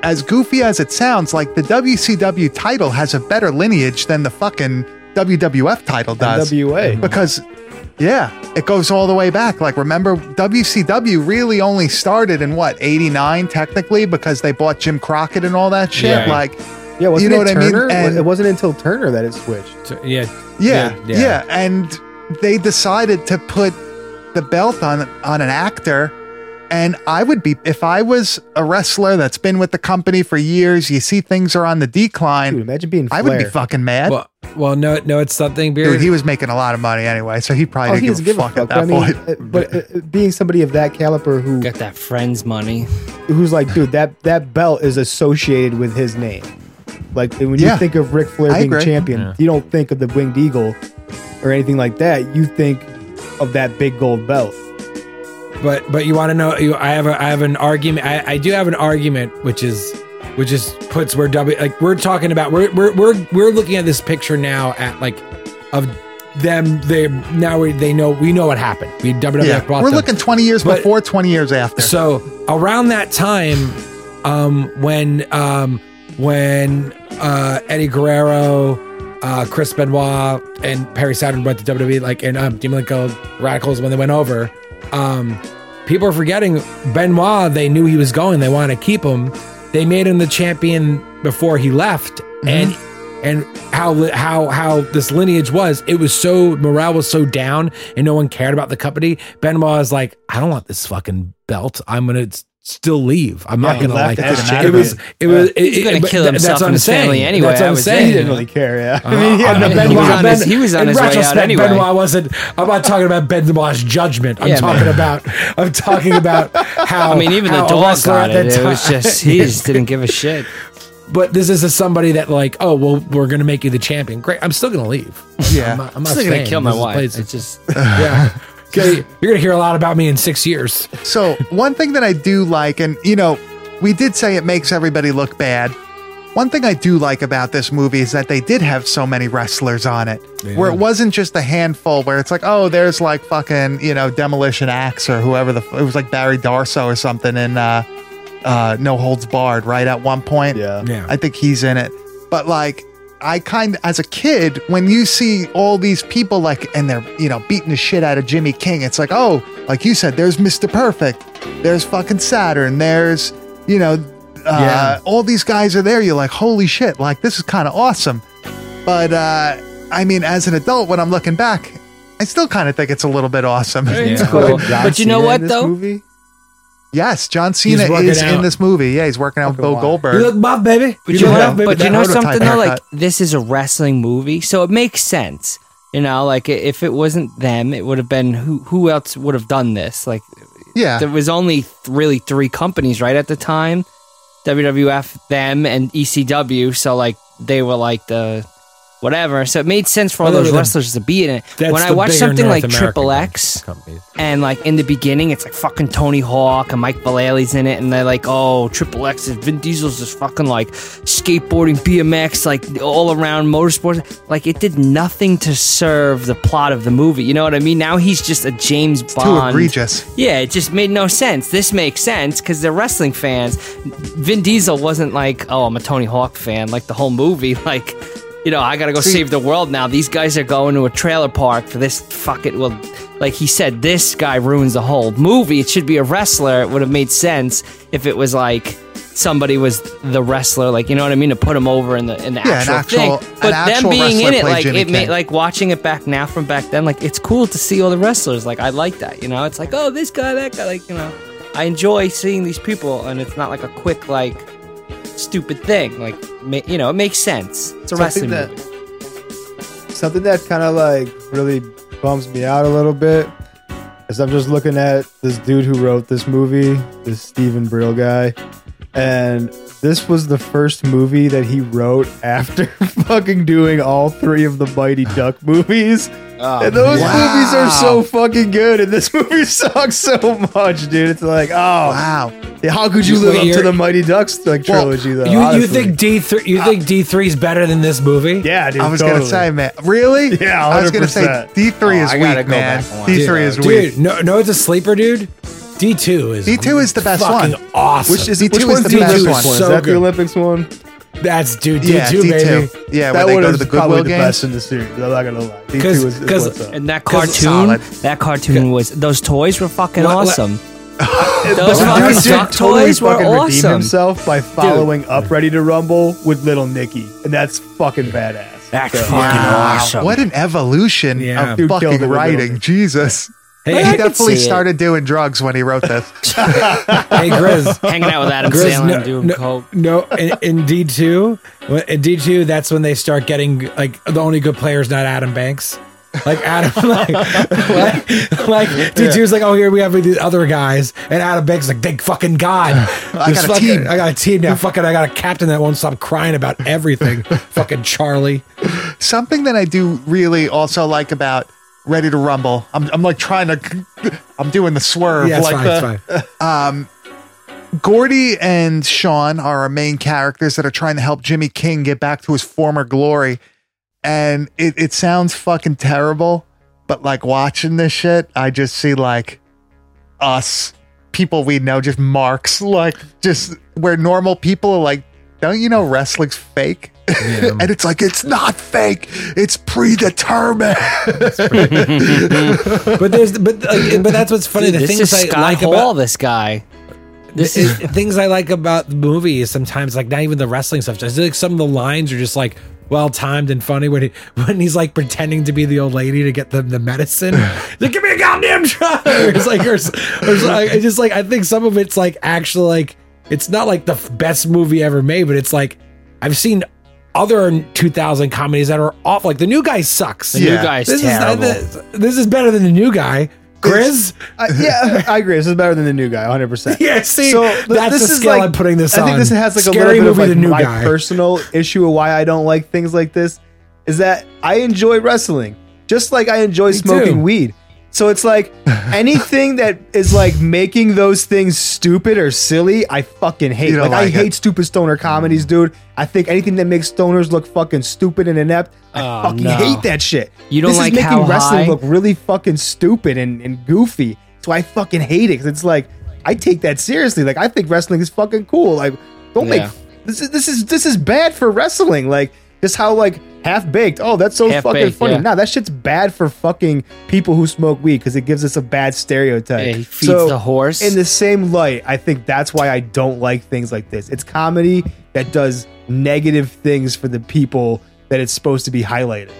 as goofy as it sounds, like the WCW title has a better lineage than the fucking WWF title does. NWA. Because, yeah, it goes all the way back. Like, remember, WCW really only started in what, 89 technically, because they bought Jim Crockett and all that shit? Yeah. Like, Yeah, wasn't You know it what I mean? And- it wasn't until Turner that it switched. So, yeah, Yeah, Yeah, yeah, yeah. and they decided to put the belt on on an actor. And I would be if I was a wrestler that's been with the company for years. You see things are on the decline. Dude, imagine being I would be fucking mad. Well, well, no, no, it's something. Beard. Dude, he was making a lot of money anyway, so he probably Oh, didn't he give, doesn't give a fuck, fuck. at But I mean, point. uh, but uh, being somebody of that caliber who got that friends money. who's like, dude, that that belt is associated with his name. Like when Yeah. you think of Ric Flair I being agree. champion, you don't think of the winged eagle or anything like that. You think of that big gold belt. But but you want to know? You, I have a I have an argument. I, I do have an argument, which is which is puts where W like we're talking about. We're we're we're we're looking at this picture now at like of them. They now we, they know we know what happened. We WWF yeah, brought we're them. looking 20 years But- before, 20 years after. So around that time, um, when um, when uh, Eddie Guerrero, uh, Chris Benoit, and Perry Saturn went to WWE, like and um, Malenko Radicalz when they went over, um, people are forgetting Benoit. They knew he was going. They wanted to keep him. They made him the champion before he left, and and how how how this lineage was. It was so morale was so down, and no one cared about the company. Benoit is like, I don't want this fucking belt. I'm gonna still leave. I'm not Yeah, he gonna like It didn't it. matter. It was it was. It, He's it- gonna but kill himself that's what and I'm his saying. family anyway, That's what I I'm saying. He didn't really care. Yeah, I mean, yeah, I mean, Benoit, he was on Ben- his- he was on in his way out anyway. Benoit wasn't. I'm not talking about Benoit's judgment. I'm Yeah, talking man. about. I'm talking about how. I mean, even the how a dog got it. It was just he just didn't give a shit. But this is a somebody that like, oh well, we're gonna make you the champion. Great, I'm still gonna leave. Yeah. I'm not, I'm I'm not still gonna kill my This wife. It's just yeah. Okay, you're gonna hear a lot about me in six years. So one thing that I do like, and you know, we did say it makes everybody look bad. One thing I do like about this movie is that they did have so many wrestlers on it, where it wasn't just a handful. Where it's like, oh, there's like fucking you know Demolition Axe or whoever the it was like Barry Darsow or something in uh, uh, No Holds Barred. Right at one point, Yeah. Yeah. I think he's in it. But like, I kind of, as a kid, when you see all these people like, and they're you know beating the shit out of Jimmy King, it's like, oh, like you said, there's Mister Perfect, there's fucking Saturn, there's you know, uh, Yeah. all these guys are there. You're like, holy shit, like this is kind of awesome. But uh, I mean, as an adult, when I'm looking back, I still kind of think it's a little bit awesome. it's Yeah. cool. But you know what though? Movie? Yes, John Cena working is in this movie. Yeah, he's working out with Fucking Bo wild. Goldberg. You look buff, baby. But you you, look know, baby. but you know something though, like this is a wrestling movie, so it makes sense. You know, like if it wasn't them, it would have been who who else would have done this? Like yeah, there was only th- really three companies right at the time, WWF, them, and ECW. So like they were like the whatever. So it made sense for all Well, those were wrestlers to be in it. That's when I the watch bigger something North like American Triple X, companies. and like in the beginning, it's like fucking Tony Hawk and Mike Vallely's in it, and they're like, oh, Triple X is Vin Diesel's just fucking like skateboarding, BMX, like all around motorsports. Like it did nothing to serve the plot of the movie. You know what I mean? Now he's just a James too Bond. egregious. Yeah, it just made no sense. This makes sense because they're wrestling fans. Vin Diesel wasn't like, oh, I'm a Tony Hawk fan, like the whole movie. Like, you know, I gotta go See- save the world now. These guys are going to a trailer park for this. Fuck it. Well, like he said, this guy ruins the whole movie. It should be a wrestler. It would have made sense if it was like somebody was the wrestler, like you know what I mean, to put him over in the in the Yeah, actual, actual- thing. But them being in it, like Jimmy it made like watching it back now from back then, like it's cool to see all the wrestlers. Like I like that, you know. It's like oh, this guy, that guy, like you know. I enjoy seeing these people, and it's not like a quick like stupid thing. Like ma- you know, it makes sense. It's a Something wrestling that- movie. Something that kind of like really bums me out a little bit is I'm just looking at this dude who wrote this movie, this Steven Brill guy, and this was the first movie that he wrote after fucking doing all three of the Mighty Duck movies. Oh, and those wow. movies are so fucking good, and this movie sucks so much, dude. It's like, oh Wow. how could you Wait, live up to the Mighty Ducks like trilogy though? You, you think D three? You think D three is better than this movie? Yeah, dude. I was totally. gonna say, man, really? Yeah, I was gonna say D three Oh, is I weak, go man. back and watch D it. three is dude. weak. No, no, it's a sleeper, dude. D two is D2 is the best fucking one. Awesome. Which is D2 which is one's the the best one. one? So is that good. the Olympics one? that's dude D Yeah, two D baby. two. Yeah, that where one they go to the probably Goodwill the best in the series. I'm not gonna lie. D 'Cause- two is, is 'cause- what's. And that 'Cause cartoon, that cartoon was those toys were fucking Let- let- awesome. But Those fucking dude duck totally toys were fucking redeem awesome. himself by following up Ready to Rumble with Little Nicky, and that's fucking badass. That's So- fucking Wow, awesome. what an evolution Yeah. of Dude fucking writing. Little. Jesus. Hey, he I definitely see it. started doing drugs when he wrote this. hey, Grizz. Hanging out with Adam Grizz, Sandler no, and doing no, coke. no, in, in D two, in D two, that's when they start getting like the only good player is not Adam Banks. Like Adam, like, like, like D two is like, oh, here we have these other guys, and Adam Banks is like, thank fucking god, I got a fucking- team. I got a team now. Fucking, I got a captain that won't stop crying about everything. fucking Charlie. Something that I do really also like about Ready to Rumble. I'm, I'm like trying to, I'm doing the swerve. Yeah, it's like fine, the, it's fine. Um, Gordie and Sean are our main characters that are trying to help Jimmy King get back to his former glory. And it, it sounds fucking terrible, but like watching this shit, I just see like us, people we know, just marks, like just where normal people are like, don't you know wrestling's fake? and it's like, it's not fake, it's predetermined. But there's, but like, but that's what's funny. Dude, the this things is I Scott like Hall, about this guy. This This is is things I like about the movie is sometimes like not even the wrestling stuff. Just like some of the lines are just like well timed and funny when he when he's like pretending to be the old lady to get them the medicine. Like, give me a goddamn shot. It's like, or, it's- or like, I just like I think some of it's like actually like it's not like the f- best movie ever made, but it's like I've seen other 2000 comedies that are off. Like the new guy sucks. the new guy's This terrible. is this, this is better than the new guy. Grizz. Uh, yeah, I agree. This is better than the new guy, 100. percent Yeah, see, th- that's the scale I'm putting this I think this has like a little bit movie, of the like new my guy. personal issue of why I don't like things like this is that I enjoy wrestling just like I enjoy smoking too. weed. So it's like anything that is like making those things stupid or silly, I fucking hate. You Like, I like hate stupid stoner comedies, mm. dude. I think anything that makes stoners look fucking stupid and inept, I Oh, fucking no. hate that shit. You don't this like is making How wrestling High? look really fucking stupid and, and goofy. So I fucking hate it. 'cause it's like I take that seriously. Like I think wrestling is fucking cool. Like don't Yeah. make this is this is this is bad for wrestling. Like just how like half baked. Oh, that's so fucking Half-baked, funny. yeah. Nah, that shit's bad for fucking people who smoke weed because it gives us a bad stereotype. Yeah, he feeds the horse. In the same light, I think that's why I don't like things like this. It's comedy that does negative things for the people that it's supposed to be highlighting.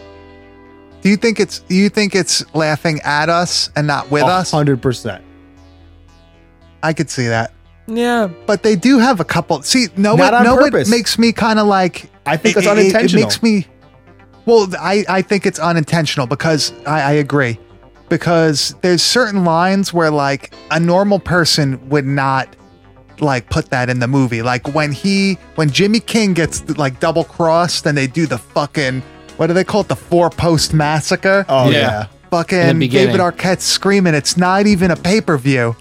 do you think it's, do you think it's laughing at us and not with us? hundred percent. I could see that. Yeah. but they do have a couple. See, no, Not it, on no, purpose. it makes me kind of like. I think it, it's it- it- unintentional. It, makes me. Well, I I think it's unintentional because I, I agree because there's certain lines where like a normal person would not like put that in the movie. Like when he when Jimmy King gets like double crossed and they do the fucking what do they call it the four post massacre? Oh Yeah. yeah. fucking beginning. David Arquette screaming. It's not even a pay per view.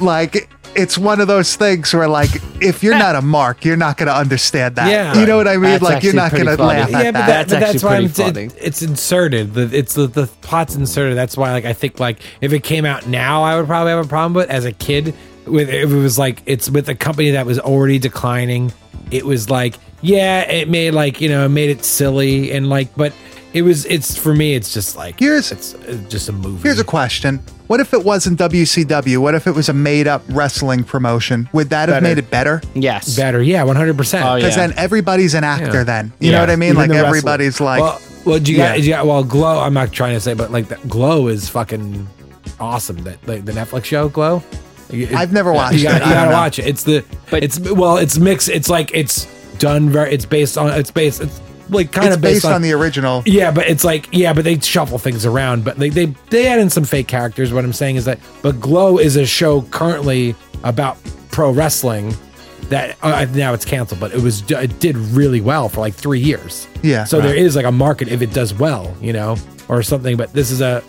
Like it's one of those things where like if you're not a mark, you're not gonna understand that. Yeah. you know what I mean. That's like you're not gonna funny. laugh yeah, at but, that. that, but That's that's why I'm, actually it, pretty it's inserted. The, it's the, the plot's inserted. That's why, like, I think like if it came out now, I would probably have a problem with. As a kid, with if it was like it's with a company that was already declining, it was like yeah, it made like you know it made it silly and like, but it was it's for me, it's just like Here's- it's uh, just a movie. Here's a question: What if it wasn't WCW? What if it was a made up wrestling promotion? Would that have Better. made it better? yes. better, yeah, one hundred percent. Oh, Because then everybody's an actor. Yeah. Then you know Yeah. what I mean. Even Like the wrestler. everybody's like. well, well, do you Yeah. got, yeah, well, Glow. I'm not trying to say, but like that Glow is fucking awesome. That like the Netflix show Glow. It- I've never watched You gotta, it. I you don't gotta know. watch it. It's the, But- it's well, it's mixed. It's like it's done very. It's based on. It's based. It's like kind It's of based on the original. Yeah, but it's like yeah, but they shuffle things around. But they they they add in some fake characters. What I'm saying is that, but Glow is a show currently about pro wrestling that uh, now it's canceled, but it was it did really well for like three years. Yeah. So there Right. is like a market if it does well, you know, or something. But this is a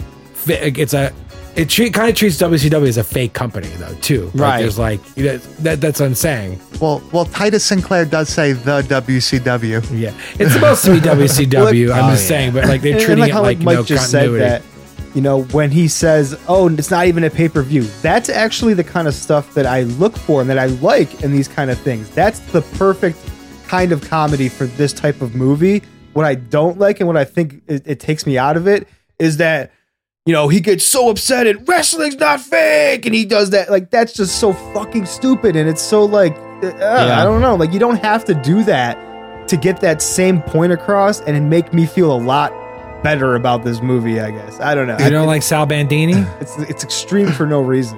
it's a it treat, kind of treats WCW as a fake company though too. Like, Right. there's like you know, that that's what I'm saying. Well, well, Titus Sinclair does say the WCW. Yeah, it's supposed to be WCW. I'm Oh, just yeah. saying, but like they're And- and treating like it like Mike no just continuity. said that. You know, when he says, "Oh, it's not even a pay per view," that's actually the kind of stuff that I look for and that I like in these kind of things. That's the perfect kind of comedy for this type of movie. What I don't like and what I think it, it takes me out of it is that you know he gets so upset and wrestling's not fake, and he does that. Like that's just so fucking stupid, and it's so like uh, I don't know. Like you don't have to do that to get that same point across and it make me feel a lot better about this movie. I guess I don't know. You don't like Sal Bandini? It's it's extreme for no reason.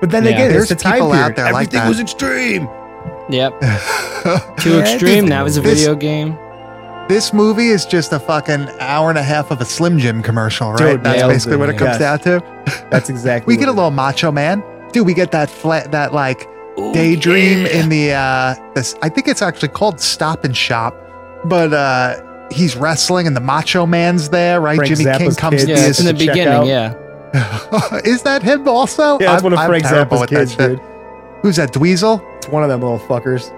But then Yeah. again, There's there's the time people period. out there like Everything that. was extreme. Yep. Too extreme. That was a video game. This movie is just a fucking hour and a half of a Slim Jim commercial, right? Dude, That's basically it, what it comes Yes. down to. That's exactly. We get a what little Macho Man, dude. We get that flat, that like daydream in the. uh this I think it's actually called Stop and Shop, but uh he's wrestling and the Macho Man's there, right? Frank Jimmy King comes kids. Yeah, it's in the beginning. out. Yeah. Is that him also? Yeah, that's I'm- one of I'm Frank Zappa's kids, dude. Who's that? Dweezil? It's one of them little fuckers.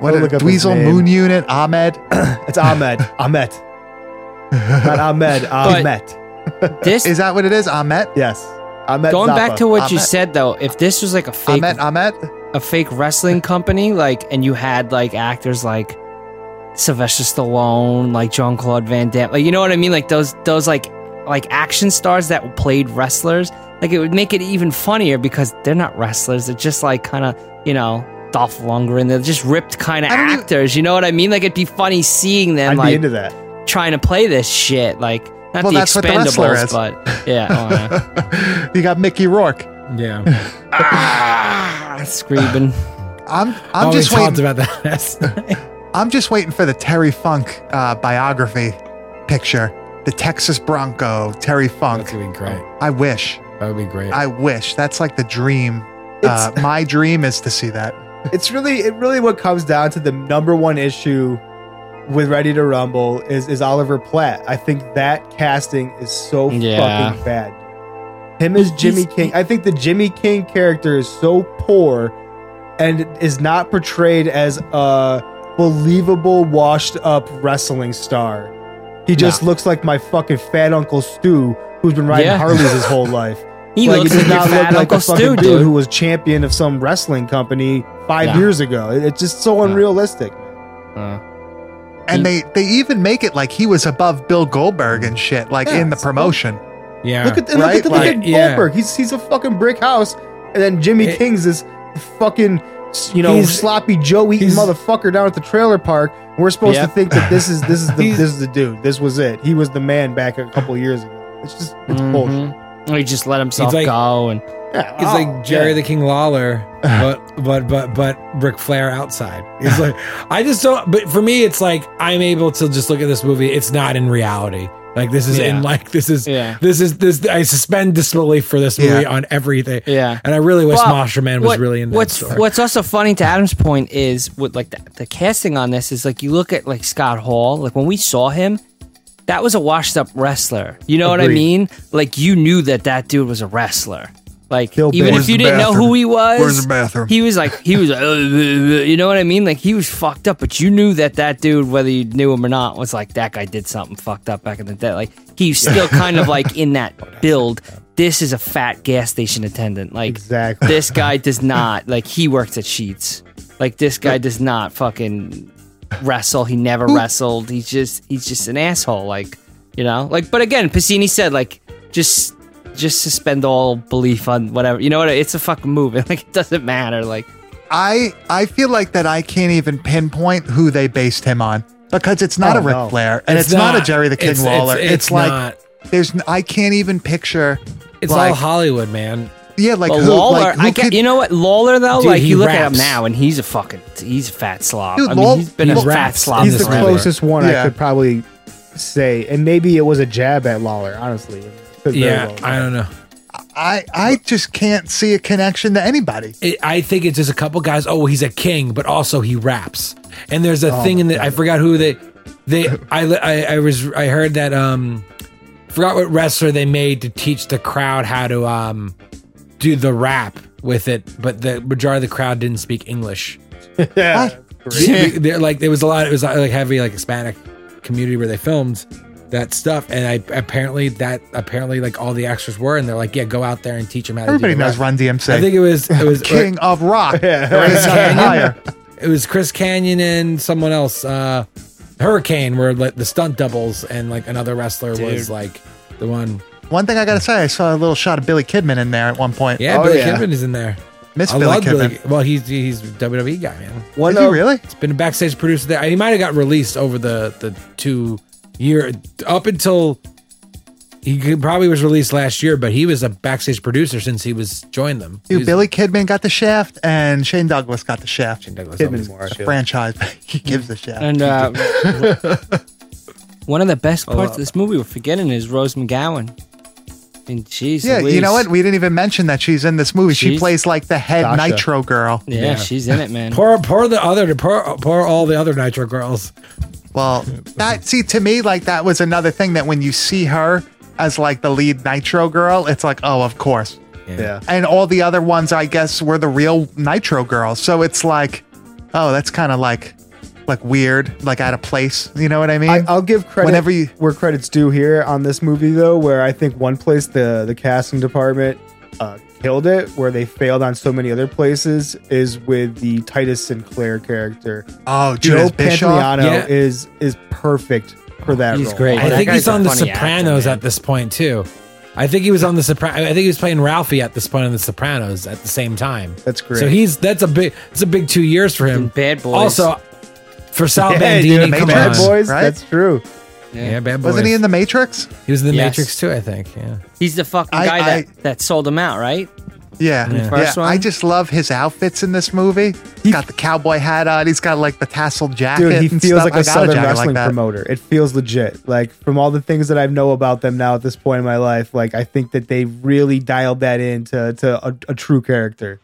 What? Go A, look up his Dweezil. Moon Unit? Ahmed? It's Ahmed. Ahmed. Not Ahmed. Ahmed. This Is that what it is? Ahmed? Yes. Ahmed. going back to what you said though, if this was like a fake Ahmed? Ahmed? a fake wrestling company, like, and you had like actors like Sylvester Stallone, like Jean Claude Van Damme, like you know what I mean, like those those like like action stars that played wrestlers, like it would make it even funnier because they're not wrestlers; they're just like kind of you know Dolph Lundgren, they're just ripped kind of I don't even- actors. You know what I mean? Like it'd be funny seeing them I'd be like into that. trying to play this shit, like not Well, the that's what the wrestler Expendables, is. but yeah, oh, yeah. You got Mickey Rourke. Yeah. ah, screaming. I'm I'm oh, just waiting. about that. last night. I'm just waiting for the Terry Funk uh, biography picture. The Texas Bronco, Terry Funk. That's gonna be great. I wish. That would be great. I wish. That's like the dream. Uh, my dream is to see that. It's really, it really what comes down to the number one issue with Ready to Rumble is is Oliver Platt. I think that casting is so Yeah. fucking bad. Him as Jimmy King. I think the Jimmy King character is so poor and is not portrayed as a believable, washed up wrestling star. He just looks like my fucking fat Uncle Stu who's been riding Yeah. Harleys his whole life. He like, looks it does like your not fat look like Uncle the fucking Stu, dude, dude. who was champion of some wrestling company five Yeah. years ago. It- It's just so unrealistic. Uh, And they they even make it like he was above Bill Goldberg and shit, like Yeah, in the it's- promotion. yeah. Look at Right? look at the Like, look at yeah. Goldberg. He's he's a fucking brick house, and then Jimmy It- King's this fucking you know sloppy Joe eating motherfucker down at the trailer park. We're supposed Yep. to think that this is this is the this is the dude. This was it. He was the man back a couple years ago. It's just it's mhm. bullshit. He just let himself like- go and Yeah, oh, like Jerry yeah. the King Lawler, but but but but Ric Flair outside. He's like, I just don't. But for me, it's like I'm able to just look at this movie. It's not in reality. Like this is Yeah. in like this is Yeah. this is this. I suspend disbelief for this movie on everything. Yeah. and I really wish Well, Macho Man was what- really in what's story. what's also funny to Adam's point is with like the, the casting on this is like you look at like Scott Hall like when we saw him that was a washed up wrestler you know what I mean like you knew that that dude was a wrestler like Bill even if you didn't know who he was Where's the bathroom? he was like he was uh, you know what I mean like he was fucked up but you knew that that dude whether you knew him or not was like that guy did something fucked up back in the day like he's still kind of like in that build this is a fat gas station attendant like Exactly. this guy does not like he works at Sheetz. Like this guy does not fucking wrestle. He never wrestled. He's just he's just an asshole. Like you know, like but again, Piscini said like just just suspend all belief on whatever. You know what? It's a fucking movie. Like it doesn't matter. Like I I feel like that I can't even pinpoint who they based him on because it's not Oh, a Ric no. Flair and it's, not, a Jerry the King It's- Lawler. It's, It's, like not. there's n- I can't even picture. It's like, all Hollywood, man. Yeah, like But who? Lawler, like, who I get, could- you know what Lawler though. Dude, like you look at him now, and he's a fucking he's a fat slob. Dude, I mean, he's been he a fat raps slob. He's the closest one Yeah. I could probably say, and maybe it was a jab at Lawler. Honestly, Could very Yeah, well. I don't know. I I just can't see a connection to anybody. It, I think it's just a couple guys. Oh, he's a king, but also he raps. And there's a Oh thing in the I forgot who they they I, I I was I heard that um forgot what wrestler they made to teach the crowd how to um do the rap with it, but the majority of the crowd didn't speak English. yeah. They're like there was a lot. It was like heavy like Hispanic community where they filmed that stuff, and I apparently that apparently like all the extras were, and they're like, yeah, go out there and teach them how Everybody to. do the knows rap. Run DMC. I think it was it was King of Rock. Yeah. Chris Kanyon. it was Chris Kanyon and someone else. Uh, Hurricane were like the stunt doubles, and like another wrestler was like the one. One thing I gotta say, I saw a little shot of Billy Kidman in there at one point. Yeah, Oh, Billy yeah. Kidman is in there. Miss I Billy love Kidman. Billy. Well, he's he's WWE guy, man. One Is he really? It's been a backstage producer there. He might have got released over the the two year up until he probably was released last year, but he was a backstage producer since he was joined them. Dude, was- Billy Kidman got the shaft, and Shane Douglas got the shaft. Shane Douglas Kidman always- more. I The feel. franchise, he gives the shaft. And uh, one of the best parts of this movie we're forgetting is Rose McGowan. And mean, jeez. yeah, you know what? We didn't even mention that she's in this movie. She plays like the head Sasha. Nitro girl. Yeah, Yeah. she's in it, man. Poor, poor the other, poor, poor all the other Nitro girls. Well, that see to me like that was another thing that when you see her as like the lead Nitro girl, it's like, oh, of course. Yeah. And all the other ones, I guess, were the real Nitro girls. So it's like, oh, that's kind of like, like weird, like out of place. You know what I mean? I, I'll give credit Whenever you- where credit's due here on this movie, though, where I think one place the the casting department uh, killed it, where they failed on so many other places, is with the Titus Sinclair character. oh, Joe as Pantoliano Yeah. is is perfect for that He's role. great. I that think he's on The funny actor, Sopranos at this point too. I think he was on The Sopranos. I think he was playing Ralphie at this point in The Sopranos at the same time. That's great. So he's that's a big it's a big two years for him. In Bad Boys. Also, for Sal Yeah, Bandini, dude, come Bad on. Boys. right? That's true. Yeah, Bad Boys. Wasn't he in the Matrix? He was in the Yes. Matrix too, I think. Yeah. He's the fucking I- guy I- that, that sold him out, right? Yeah, the yeah. first one? I just love his outfits in this movie. He's got the cowboy hat on. He's got like the tasseled jacket. Dude, he and feels stuff. like I a got Southern jacket wrestling like that. promoter. It feels legit. Like from all the things that I know about them now at this point in my life, like I think that they really dialed that into to a, a true character.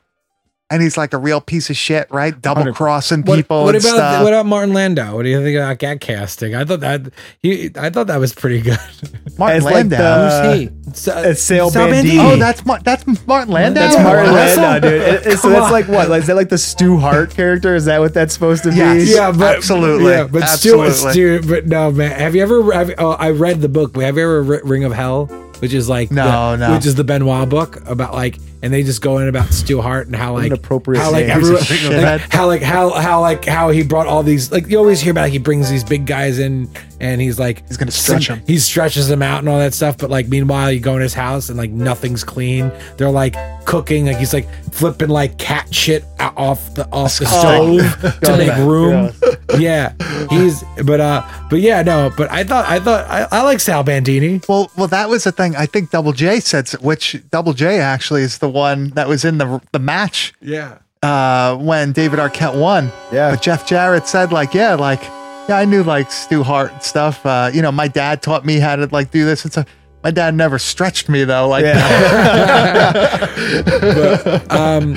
And he's like a real piece of shit, right? Double crossing people what and about stuff. what about Martin Landau? What do you think about that casting? I thought that he I thought that was pretty good. Martin It's like Landau. the- Who's he? Sa- It's Sal Sal Bandini. oh, that's Mar- that's Martin Landau. That's Martin Landau, dude. It- it- so that's on. like what? Like, is that like the Stu Hart character? Is that what that's supposed to be? Yes. yeah, but Absolutely. yeah, but Stu, Absolutely. Stu, but no, man. Have you ever? Have, oh, I read the book. Have you ever read Ring of Hell? Which is like No, the, no. Which is the Benoit book about like, and they just go in about Stu Hart and how like an appropriate how like everyone, like, how like how how like how he brought all these like you always hear about like, he brings these big guys in and he's like He's gonna stretch 'em. he stretches them out and all that stuff but like meanwhile you go in his house and like nothing's clean they're like cooking like he's like flipping like cat shit off the off the stove to make room yeah he's but uh but yeah no but i thought i thought i, I like sal bandini Well, well, that was the thing. I think Double J said, which Double J actually is the one that was in the the match yeah uh, when David Arquette won. Yeah. But Jeff Jarrett said, like, yeah, like, yeah, I knew like Stu Hart and stuff. Uh, you know, my dad taught me how to like do this. It's a my dad never stretched me though. Like, um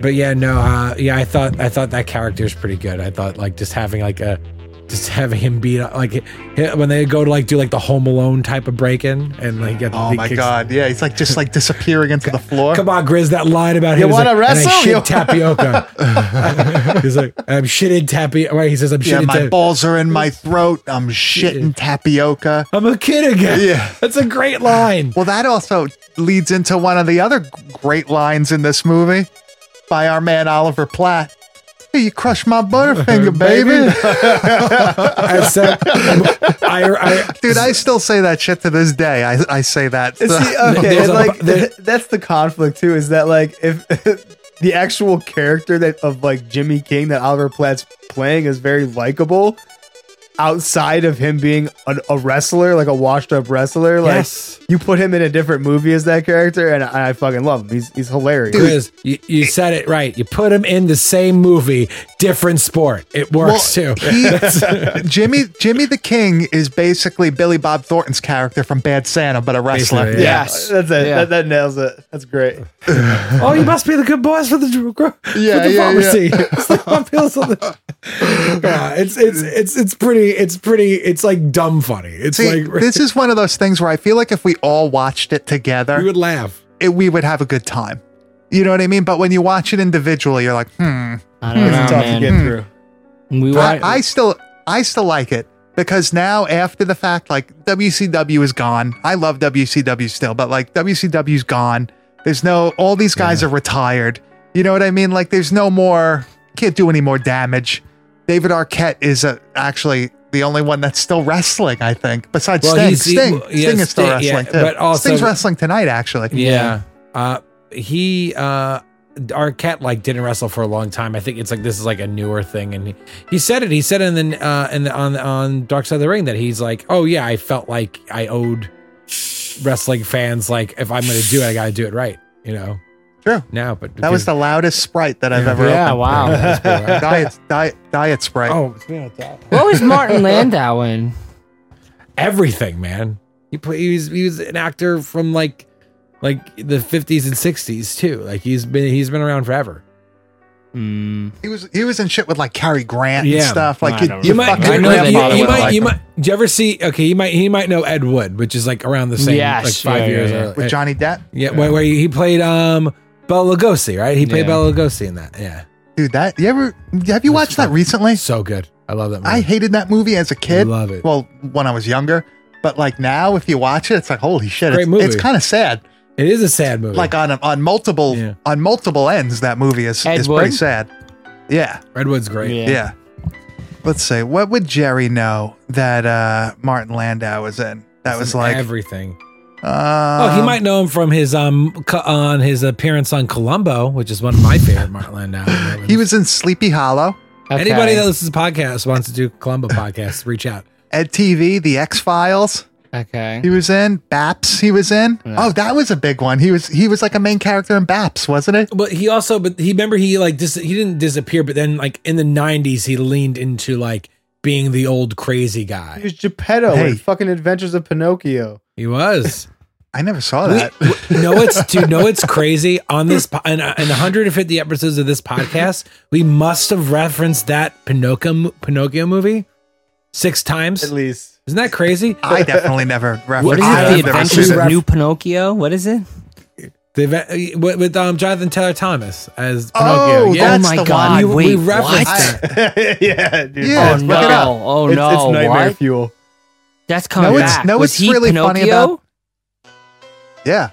but yeah no uh yeah i thought i thought that character is pretty good i thought like just having like a just having him beat up like when they go to like do like the home alone type of break-in and like get oh my kicks- god, yeah, he's like just like disappearing into the floor. Come on, Grizz, that line about You him. is wanna like, and I shit tapioca. He's like, I'm shitting tapioca. Right, he says, I'm Yeah, shitting my tapioca. balls are in my throat. I'm shitting tapioca. I'm a kid again. Yeah. That's a great line. Well, that also leads into one of the other great lines in this movie by our man Oliver Platt. Hey, you crushed my butterfinger, baby. I said, I, I, Dude, I still say that shit to this day. I, I say that. See, okay, and a- like there- that's the conflict too. Is that like if the actual character that of like Jimmy King that Oliver Platt's playing is very likable, outside of him being a, a wrestler, like a washed up wrestler, like Yes. you put him in a different movie as that character, and I, I fucking love him. He's he's hilarious. Chris, you, you said it right. You put him in the same movie, different sport. It works too. he- Jimmy Jimmy the King is basically Billy Bob Thornton's character from Bad Santa, but a wrestler. Yeah, Yes. that's it. Yeah. That, that nails it. That's great. oh, you must be the good boys for the for Yeah, the yeah, pharmacy. It's like, I feel something. Yeah, it's it's it's it's pretty. It's pretty. It's like dumb funny. It's See, like this is one of those things where I feel like if we all watched it together, we would laugh. it, we would have a good time. You know what I mean? But when you watch it individually, you're like, hmm. I don't It's know, tough man. to get through. We I, I still I still like it because now after the fact, like WCW is gone. I love WCW still, but like WCW's gone. There's no all these guys are retired. You know what I mean? Like there's no more can't do any more damage. David Arquette is uh actually the only one that's still wrestling, I think. Besides Well, Sting. Sting. yeah, Sting is still Sting, yeah, wrestling too. but also- Sting's wrestling tonight, actually. Yeah. Uh, he uh, Arquette like didn't wrestle for a long time. I think it's like this is like a newer thing, and he, he said it. He said it in the uh, in the, on on Dark Side of the Ring that he's like, oh yeah, I felt like I owed wrestling fans like if I'm going to do it, I got to do it right. You know. True. Now, but That was the loudest sprite that I've ever Yeah, opened. wow. diet, diet, diet sprite. oh what was Martin Landau in? everything, man. He play, he was he was an actor from like like the 50s and 60s too. Like he's been he's been around forever. Mm, He was he was in shit with like Cary Grant and stuff. Like I you, you You might, I you, know might- that you, you might, like you might. Did you ever see? Okay, he might, he might know Ed Wood, which is like around the same, Yes, like five yeah, years. yeah, yeah. with Johnny Depp. yeah, where, where he played um Bela Lugosi, right? He played Yeah. Bela Lugosi in that. Yeah, Dude, that you ever have you watched that recently? so good. I love that. Movie. I hated that movie as a kid. Love it. Well, when I was younger, but like now, if you watch it, it's like holy shit! Great It's, movie. it's kind of sad. it is a sad movie. Like on on multiple Yeah. on multiple ends, that movie is Ed is pretty sad. Yeah, Ed Wood's great. Yeah. yeah. Let's see. What would Jerry know that uh Martin Landau was in? That was like everything. Uh, Oh, he might know him from his um co- on his appearance on Columbo, which is one of my favorite Martin Landau. movies. He was in Sleepy Hollow, okay. Anybody that listens to podcasts wants to do Columbo podcasts, reach out. Ed TV, The X Files. Okay. He was in Baps. He was in. Oh, that was a big one. He was he was like a main character in Baps, wasn't it? But he also, but he remember he like dis- he didn't disappear, but then like in the '90s he leaned into like being the old crazy guy. He was Geppetto Hey. in fucking Adventures of Pinocchio. He was. I never saw We- that. no, it's dude. No, it's crazy. On this po- in, in 150 episodes of this podcast, we must have referenced that Pinocchio Pinocchio movie six times. At least. Isn't that crazy? I definitely never referenced What is it? I've The Adventures of. New Pinocchio? What is it? The event, with, with um, Jonathan Taylor Thomas as Oh, yeah, that's oh my the god! one. Wait, we referenced what? that. yeah, dude. Yeah, oh no! it. Oh it's, no! it's nightmare what? fuel. That's coming No, it's- back. no, Was it's he really funny Pinocchio? about- Yeah.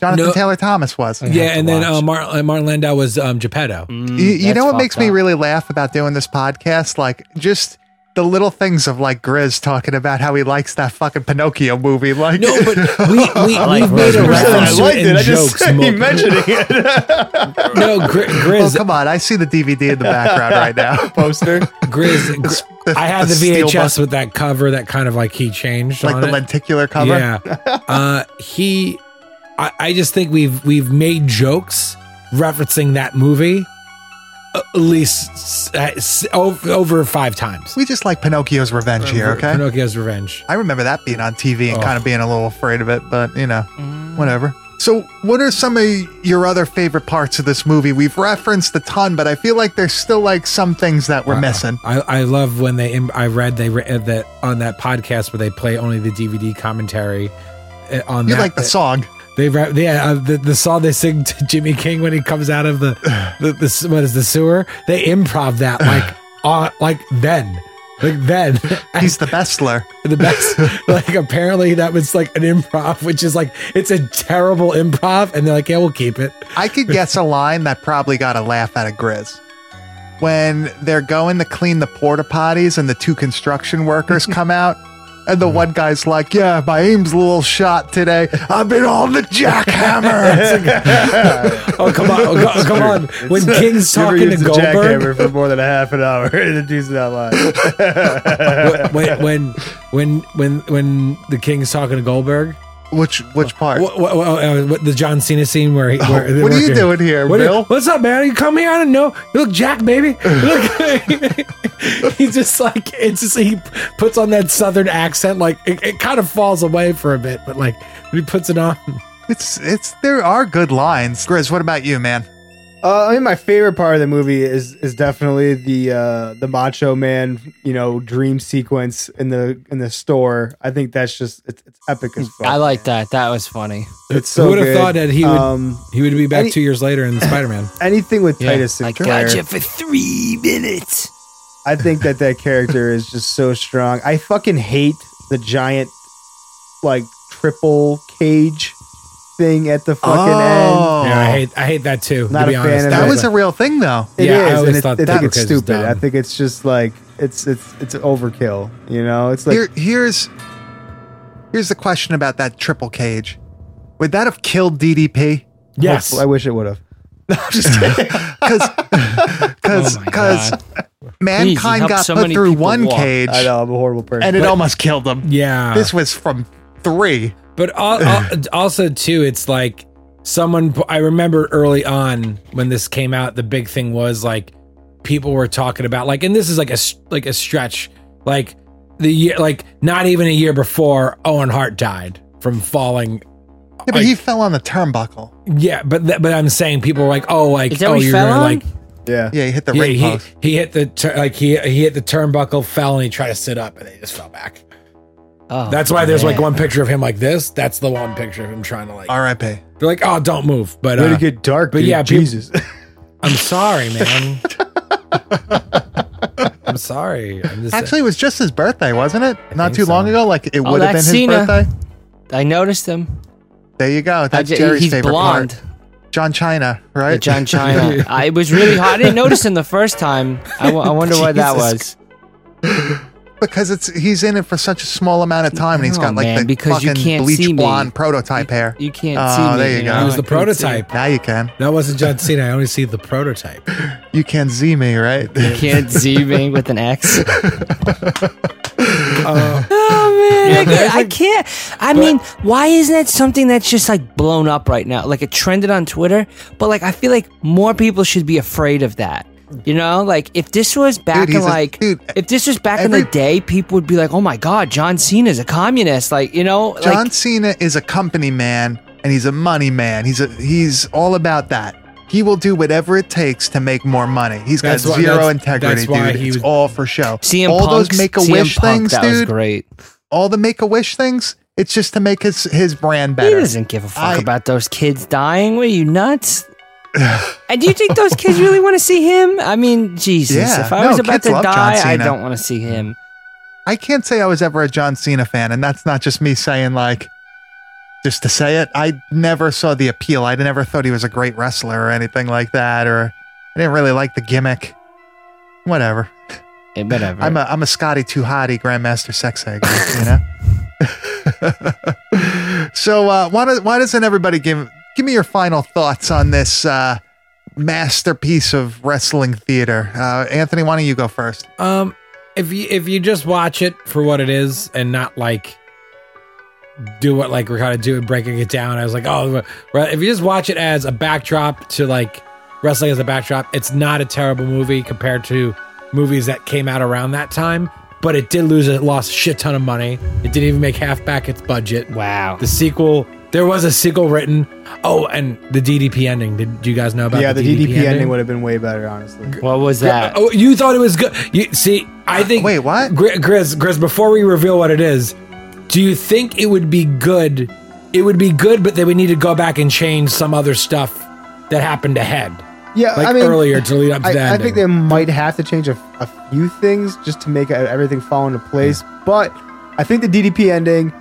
Jonathan No. Taylor Thomas was. Yeah, and then watch. uh, Mar- uh, Martin Landau was um, Geppetto. Mm, You, you know what fucked makes me really laugh about doing this podcast? Like just the little things of like Grizz talking about how he likes that fucking Pinocchio movie. Like No, but we, we, like we've made a reference I to liked it it. in I just jokes. he mo- mentioning it. no, Gri- oh Grizz, come on, I see the DVD in the background right now. Poster. Grizz, Gr- The- I have the the VHS bu- with that cover that kind of like he changed like on the it. lenticular cover. Yeah, uh, he. I, I just think we've we've made jokes referencing that movie at least uh, s- over, over five times. We just like Pinocchio's revenge here, okay? Pinocchio's Revenge. I remember that being on TV and Oh. kind of being a little afraid of it, but you know, whatever. So, what are some of your other favorite parts of this movie? We've referenced a ton, but I feel like there's still like some things that we're missing. I, I love when they. I read they re- uh, that on that podcast where they play only the DVD commentary. uh, On You that, like the song? They yeah uh, the, the song they sing to Jimmy King when he comes out of the the, the what is the sewer? They improv that like on like then. Like then. He's the bestler. the best. Like apparently that was like an improv which is like it's a terrible improv and they're like yeah we'll keep it. I could guess a line that probably got a laugh out of Grizz. When they're going to clean the porta potties and the two construction workers come out And the one guy's like, "Yeah, my aim's a little shot today. I've been on the jackhammer." Oh come on, oh, go- come on! When King's You ever talking to used the Goldberg, jackhammer for more than a half an hour and it used it out loud. when, when when when when the King's talking to Goldberg, which which part? what, what, uh, what, the John Cena scene where, he, where they're what are you doing here, What you- Bill? what's up, man? You come here? I don't know. You look Jack, baby. Look, he's just like it's just he puts on that southern accent. Like it, it kind of falls away for a bit, but like when he puts it on, It's it's there are good lines. Grizz, what about you, man? Uh, I mean, my favorite part of the movie is is definitely the uh, the Macho Man, you know, dream sequence in the in the store. I think that's just it's, it's epic as fuck. I like that. That was funny. It's so who would have good. thought that he would Um, he would be back any- two years later in Spider Man? anything with Yeah, Titus I Sinclair. got you for three minutes. I think that that character is just so strong. I fucking hate the giant, like triple cage thing at the fucking end. Oh, Yeah, I hate I hate that too. Not to be a fan honest, of that it. was a real thing, though. It is, Yeah, I always and it, thought I think it's because it's stupid. dumb. I think it's just like it's it's it's overkill. You know, it's like Here, here's here's the question about that triple cage. Would that have killed DDP? yes. I wish it would have. Because because oh my because God. mankind helped got so put many through people one walk. cage, I know I'm a horrible person. and it But- almost killed him. yeah. This was from three. But al- al- also too, it's like someone. I remember early on when this came out, the big thing was like people were talking about like, and this is like a s- like a stretch, like the year, like not even a year before Owen Hart died from falling. Yeah, but Like- he fell on the turnbuckle. Yeah, but th- but I'm saying people were like, oh, like oh, you're gonna, like Yeah, yeah. he hit the yeah, he, he hit the tur- like he he hit the turnbuckle, fell, and he tried to sit up, and he just fell back. Oh, That's why there's like man. one picture of him like this. That's the one picture of him trying to like. R.I.P. They're like, oh, don't move. But Way uh, get dark, but dude. yeah, peop- Jesus. I'm sorry, man. I'm sorry. I'm just Actually, it was just his birthday, wasn't it? Not think too long ago. Like it Oh, would have been that's his Cena. birthday. I noticed him. There you go. I That's ju- Jerry's he's favorite blonde. part. John China, right? John China. I, it was really hot. I didn't notice him the first time. I, w- I wonder why that was. Because it's he's in it for such a small amount of time, and he's got like man, the because you fucking can't bleach see me. blonde prototype hair. You can't Oh, see me. there you know? go. He was I the couldn't see. prototype. Now you can. That wasn't John Cena. I only see the prototype. You can't see me, right? You can't see me with an X. Uh, Oh man, Yeah, I, can't- I like- can't. I mean, why isn't that something that's just like blown up right now? Like it trended on Twitter, but like I feel like more people should be afraid of that. You know, like if this was back Dude, in he's a- like dude, if this was back in the day, people would be like, "Oh my god, John Cena is a communist." Like you know, John like Cena is a company man, and he's a money man. He's a he's all about that. He will do whatever it takes to make more money. He's got That's why- zero that's- integrity, that's dude. he it's was- all for show. CM all Punk's- those make a CM wish Punk, things, that dude. was great. All the make a wish things. It's just to make his his brand better. He doesn't give a fuck I- about those kids dying. Were you nuts? And do you think those kids really want to see him? I mean, Jesus, Yeah. if I No, was about to die, I don't want to see him. I can't say I was ever a John Cena fan, and that's not just me saying like just to say it. I never saw the appeal. I never thought he was a great wrestler or anything like that, or I didn't really like the gimmick. Whatever. Eh, whatever. I'm a I'm a Scotty 2 Hotty Grandmaster Sexay, you know. so uh, why does why doesn't everybody give give me your final thoughts on this uh, masterpiece of wrestling theater? Uh, Anthony, why don't you go first? Um, if you if you just watch it for what it is and not like do what like we're kind of doing, breaking it down. I was like, oh, well, if you just watch it as a backdrop to like wrestling as a backdrop, it's not a terrible movie compared to movies that came out around that time. But it did lose, it lost a shit ton of money. It didn't even make half back its budget. wow. The sequel, there was a sequel written. Oh, and the DDP ending. Did you guys know about yeah, the, the DDP ending would have been way better, honestly. What was that? Oh, you thought it was good. You see, I uh, think. Wait, what? Gri- Grizz, Grizz, before we reveal what it is, do you think it would be good? It would be good, but they would need to go back and change some other stuff that happened ahead, Yeah, like I mean, earlier to lead up to I, I think ending. they might have to change a, a few things just to make everything fall into place. But I think the DDP ending.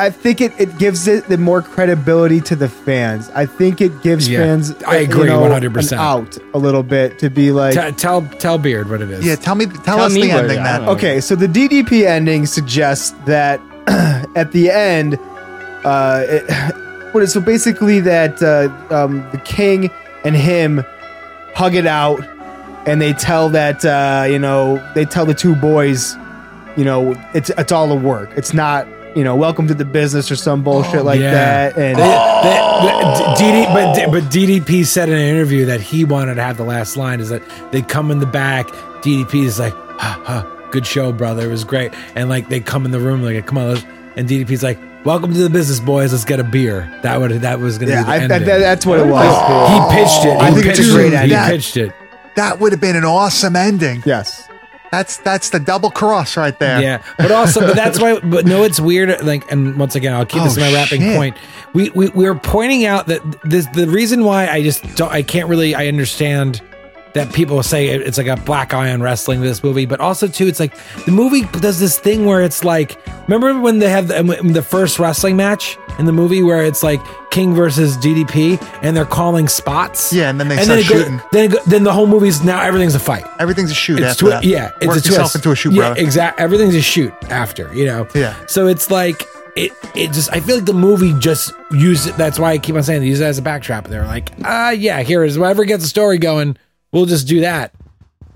I think it, it gives it the more credibility to the fans. I think it gives Yeah, fans. I agree 100%. out a little bit to be like. T- tell tell Beard what it is. Yeah, tell me, tell, Tell us me the ending. I Then. Okay, so the DDP ending suggests that at the end, uh, it, what is so basically that uh, um, the king and him hug it out, and they tell that uh, you know they tell the two boys, you know, it's it's all a work. It's not you know welcome to the business or some bullshit like Yeah. that. And They- they- D- DD, but D- but DDP said in an interview that he wanted to have the last line is that they come in the back. DDP is like, ha, ha, good show, brother. It was great. And like they come in the room like, come on, let's, and DDP's like, welcome to the business, boys. Let's get a beer. That would that was gonna yeah, be the I, ending. that, that's what it was. he pitched it. I He think it's a great it. He ending. pitched it. that would have been an awesome ending. Yes. That's that's the double cross right there. Yeah, but also, but that's why. But no, it's weird. Like, and once again, I'll keep this Oh, in my wrapping shit. point. We we we're pointing out that this the reason why I just don't. I can't really. I understand that people say it's like a black eye on wrestling this movie, but also too, it's like the movie does this thing where it's like, remember when they have the, the first wrestling match in the movie where it's like King versus DDP and they're calling spots. Yeah, and then they and start go- shooting. then go, then the whole movie's now everything's a fight. Everything's a shoot It's twi-. Yeah, it's Work a twist. into a shoot, yeah, exactly. Everything's a shoot after, you know. Yeah. So it's like it. It just. I feel like the movie just used it. That's why I keep on saying they use it as a backdrop. They're like, ah, yeah, here is whatever gets the story going. We'll just do that.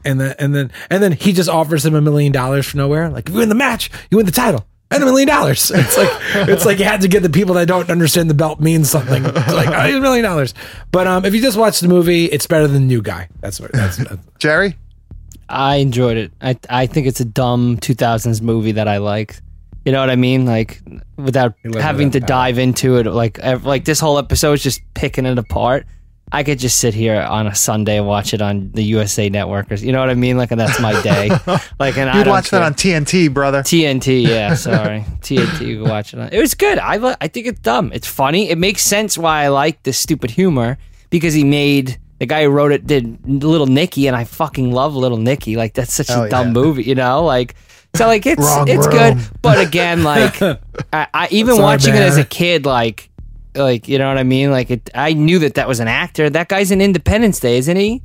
And then and then and then he just offers him a million dollars from nowhere. Like, if you win the match, you win the title. And a million dollars. It's like it's like you had to get the people that don't understand the belt means something. It's like oh, a million dollars. But um, if you just watch the movie, it's better than the New Guy. That's what. That's, that's Jerry. I enjoyed it. I I think it's a dumb 2000s movie that I like. You know what I mean? Like without having to that dive into it, like like this whole episode is just picking it apart. I could just sit here on a Sunday and watch it on the USA Network, or you know what I mean? Like, and that's my day. like, and I You'd don't watch that on TNT, brother. TNT, yeah, sorry. TNT, you can watch it on. It was good. I I think it's dumb. It's funny. It makes sense why I like this stupid humor because he made the guy who wrote it did Little Nicky, and I fucking love Little Nicky. Like that's such a dumb yeah. movie, you know? Like so, like it's Wrong it's room. good, but again, like I, I even Sorry, watching it as a kid, like like you know what I mean? Like it, I knew that that was an actor. That guy's in Independence Day, isn't he?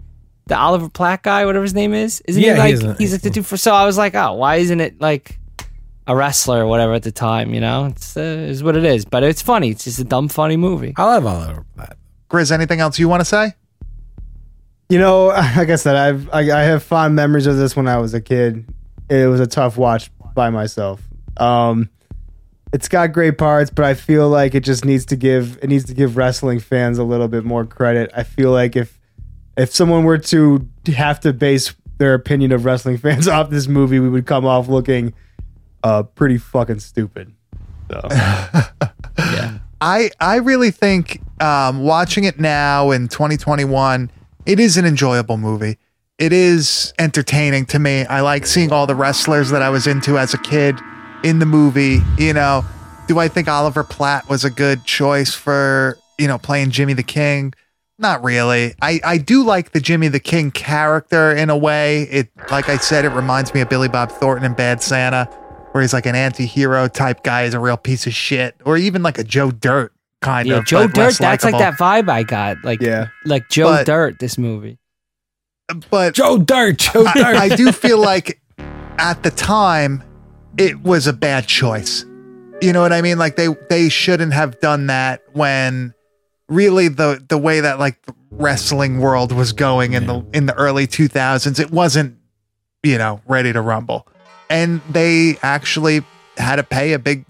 The Oliver Platt guy, whatever his name is, isn't Yeah, he he like is a- he's like the dude for? So I was like, oh, why isn't it like a wrestler or whatever at the time? You know, it's uh, is what it is. But it's funny. It's just a dumb, funny movie. I love Oliver of that. Grizz, anything else you want to say? You know, like I said, I've I, I have fond memories of this when I was a kid. It was a tough watch by myself. Um, it's got great parts, but I feel like it just needs to give it needs to give wrestling fans a little bit more credit. I feel like if if someone were to have to base their opinion of wrestling fans off this movie, we would come off looking uh pretty fucking stupid. So I I really think um, watching it now in 2021, it is an enjoyable movie. It is entertaining to me. I like seeing all the wrestlers that I was into as a kid in the movie. You know, do I think Oliver Platt was a good choice for you know playing Jimmy the King? Not really. I, I do like the Jimmy the King character in a way. It like I said, it reminds me of Billy Bob Thornton in Bad Santa, where he's like an anti-hero type guy, is a real piece of shit, or even like a Joe Dirt kind Yeah, of. Joe Dirt. That's like that vibe I got. Like Yeah. like Joe But- Dirt. This movie. But Joe Dirt, Joe Dirt. I, I do feel like at the time it was a bad choice. You know what I mean? Like they they shouldn't have done that when really the the way that like the wrestling world was going in the in the early 2000s it wasn't you know ready to rumble. And they actually had to pay a big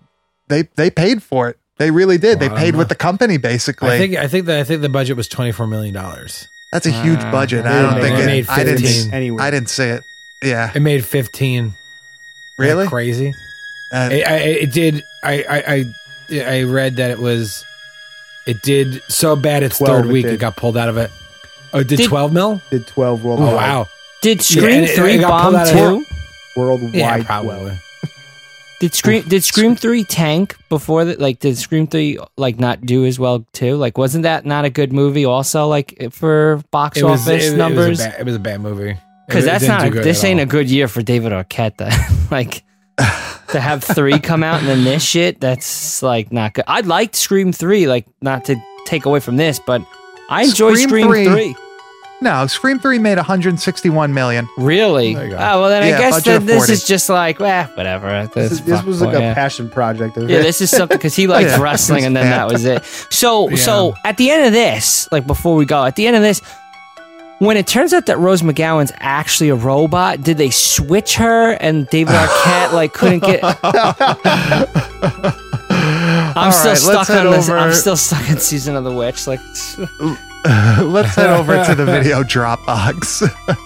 they they paid for it. They really did. They paid with the company basically. I think I think that I think the budget was twenty four million dollars. That's a huge Uh, budget. I don't think they it, made I didn't 15 anyway. I didn't see it. Yeah. It made fifteen. Isn't that Really? crazy? Uh, I, I, it did. I, I I I read that it was. It did so bad. Its third week, it did. got pulled out of it. Oh, it did, Did- twelve mil? did twelve Oh worldwide. wow! Did Scream and it- Three it got bomb pulled too? Worldwide Yeah, 12. probably. Did Scream did Scream Three tank before that? Like, did Scream Three like not do as well too? Like, wasn't that not a good movie? Also, like for box It was, office it, numbers? It was, bad, it was a bad movie. Because that's didn't not do good this ain't all. a good year for David Arquette. Then. like, to have three come out and then this shit, that's like not good. I liked Scream three, like not to take away from this, but I enjoy Scream Scream, 3 three. No, Scream 3 made 161 million. Really? There you go. Oh well, then Yeah, I guess budget that this is just like, eh, whatever. This, is- this was like a passion project. Of Yeah, this is something because he likes Yeah. wrestling, and then that was it. So, so at the end of this, like before we go, at the end of this, when it turns out that Rose McGowan's actually a robot, did they switch her and David Arquette like couldn't get? I'm All still right, stuck on this. I'm still stuck in season of the witch. Like, Let's head over to the video Dropbox.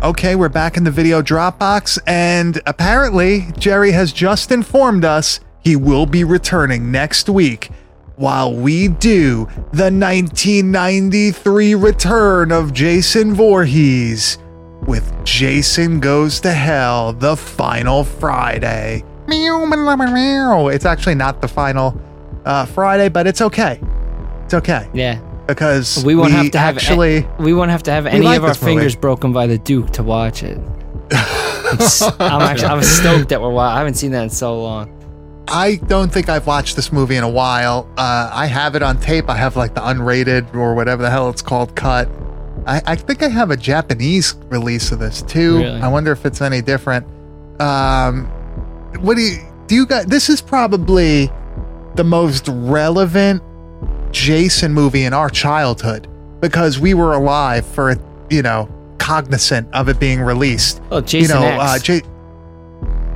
Okay, we're back in the video Dropbox, and apparently, Jerry has just informed us he will be returning next week while we do the 1993 return of Jason Voorhees with Jason Goes to Hell, the final Friday. It's actually not the final uh, Friday, but it's okay. It's okay yeah, because we won't have to have actually. we won't have to have any like of our this movie. fingers broken by the Duke to watch it. I'm, I'm actually I'm stoked that we're. wa- I haven't seen that in so long. I don't think I've watched this movie in a while. Uh, I have it on tape. I have like the unrated or whatever the hell it's called cut. I, I think I have a Japanese release of this too. Really? I wonder if it's any different. Um, what do you do? You guys, this is probably the most relevant Jason movie in our childhood because we were alive for it. You know, cognizant of it being released. Oh, Jason you know, X. uh, J-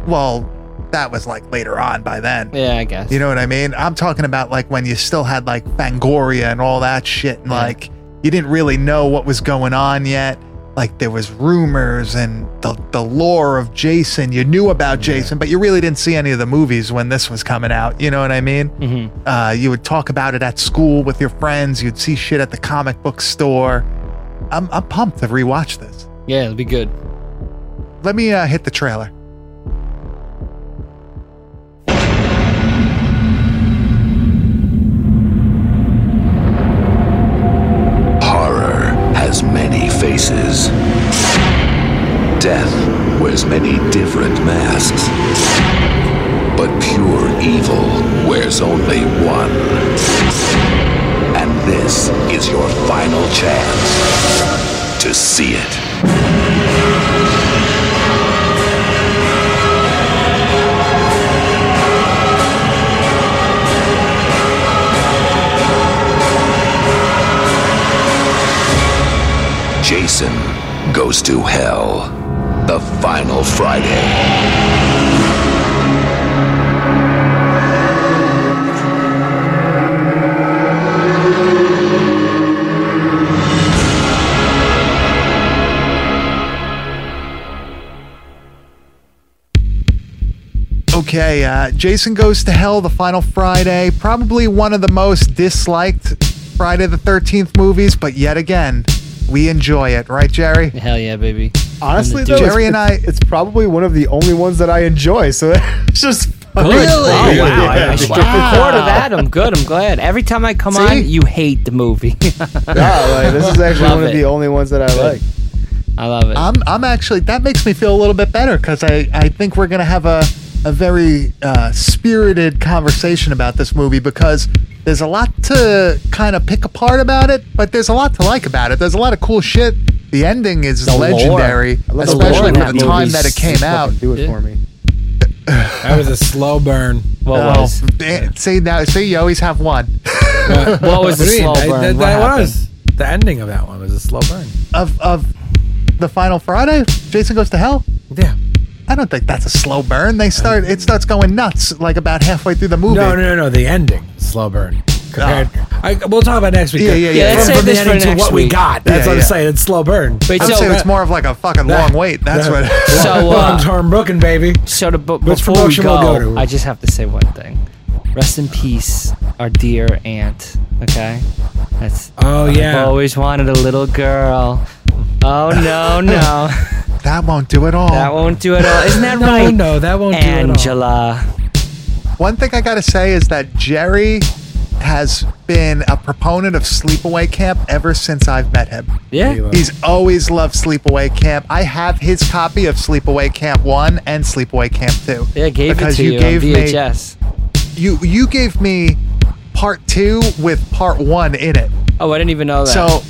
well, that was like later on by then. yeah, I guess. You know what I mean? I'm talking about like when you still had like Fangoria and all that shit, and Yeah. like you didn't really know what was going on yet. Like there was rumors and the the lore of Jason. You knew about Jason, but you really didn't see any of the movies when this was coming out. You know what I mean? Mhm. Uh, you would talk about it at school with your friends. You'd see shit at the comic book store. I'm I'm pumped to rewatch this. Yeah, it'll be good. Let me uh, hit the trailer. Faces. Death wears many different masks. But pure evil wears only one. And this is your final chance to see it. Jason goes to hell. The final Friday. Okay, uh, Jason Goes to Hell, the final Friday. Probably one of the most disliked Friday the 13th movies, but yet again, we enjoy it, right, Jerry? Hell yeah, baby. Honestly, though, Jerry and I- it's probably one of the only ones that I enjoy. So it's just fun. Good. Oh wow! I, I Yeah. struck Wow. a chord of that. I'm good. I'm glad. Every time I come See? on, you hate the movie. Yeah, like, this is actually Love one of the only ones that I like. I love it. I'm, I'm actually, that makes me feel a little bit better because I, I think we're going to have a, a very uh, spirited conversation about this movie because there's a lot to kind of pick apart about it, but there's a lot to like about it. There's a lot of cool shit. The ending is The legendary, I the especially lore for that the time movie. that it came out. Do it Yeah. for me. That was a slow burn. what was? eh, see now, see you always have one What was the What do you slow mean? burn? That, What that happened? was the ending of that one was a slow burn. of of the final Friday. Jason goes to hell. Yeah. I don't think that's a slow burn. They start. It starts going nuts like about halfway through the movie. No, no, no, no. The ending, slow burn. Compared, I, we'll talk about next week. Yeah, yeah, yeah. Yeah, let's From save the this for ending to next what we got. That's Yeah, what yeah. I'm saying. It's slow burn. Wait, I'd so, say it's more of like a fucking long wait. That's what. so, uh, Tom Brooken, baby. so to, b- Which before we promotion we'll go, go to? I just have to say one thing. Rest in peace, our dear aunt. Okay, that's. Oh I've yeah. always wanted a little girl. Oh no, no, that won't do it all. that won't do it all. Isn't that No, right, no, that won't do it all. Angela? One thing I gotta say is that Jerry has been a proponent of sleepaway camp ever since I've met him. Yeah. He's always loved Sleepaway Camp. I have his copy of Sleepaway Camp 1 and Sleepaway Camp 2. Yeah, I gave because it to you, gave on me VHS. you you gave me part 2 with part 1 in it. oh, I didn't even know that. So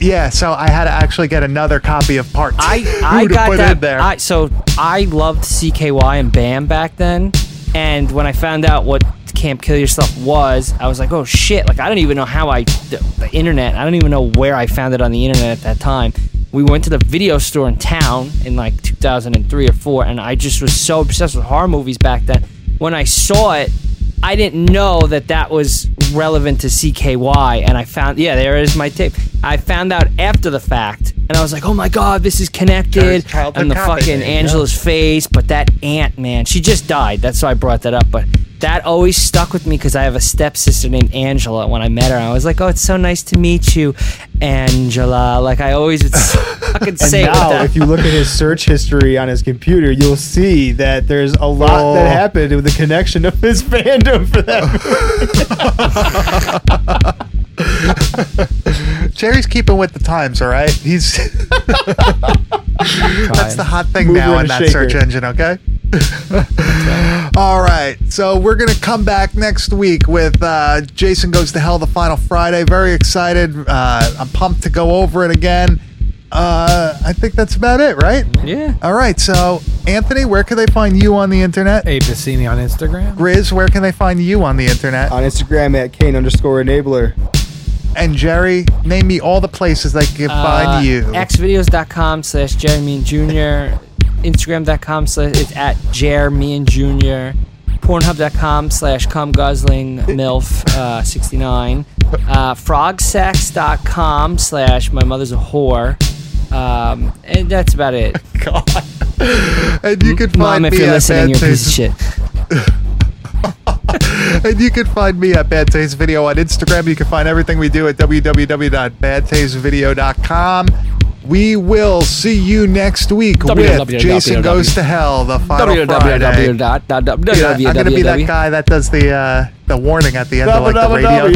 yeah, so I had to actually get another copy of part 2 I I to got put that in there. I, so I loved CKY and Bam back then, and when I found out what Camp Kill Yourself was, I was like, oh shit! Like I don't even know how I the, the internet. I don't even know where I found it on the internet at that time. We went to the video store in town in like 2003 or four, and I just was so obsessed with horror movies back then. When I saw it, I didn't know that that was relevant to CKY, and I found yeah, there is my tape. I found out after the fact, and I was like, oh my god, this is connected. And the copy. fucking There you Angela's face, but that aunt, man, she just died. That's why I brought that up. But that always stuck with me because I have a stepsister named Angela. When I met her, I was like, oh, it's so nice to meet you, Angela. Like I always would s- fucking And say it with now, that. if you look at his search history on his computer, you'll see that there's a lot Oh. that happened with the connection of his fandom for that. Jerry's keeping with the times, all right? He's That's the hot thing Mover now in a that search engine, okay? All right. So we're going to come back next week with uh, Jason Goes to Hell the final Friday. Very excited. Uh, I'm pumped to go over it again. Uh, I think that's about it, right? yeah. All right. So, Anthony, where can they find you on the internet? Hey, Bassini on Instagram. Riz, where can they find you on the internet? on Instagram at Kane underscore enabler. And Jerry, name me all the places they can Uh, find you. xvideos.com slash Jeremy Jr. Instagram.com slash it's at Jeremy and Jr. Pornhub.com slash cum guzzling MILF uh, 69. Uh, frogsex.com slash my mother's a whore. Um, and that's about it. God. and you can find Mom, if me you're at listening, you're a piece of shit. and you can find me at Bad Taste Video on Instagram. You can find everything we do at www.badtastevideo.com. We will see you next week with www. Jason Goes to Hell, the final Friday. Yeah, I'm gonna be that guy that does the uh, the warning at the end of like the radio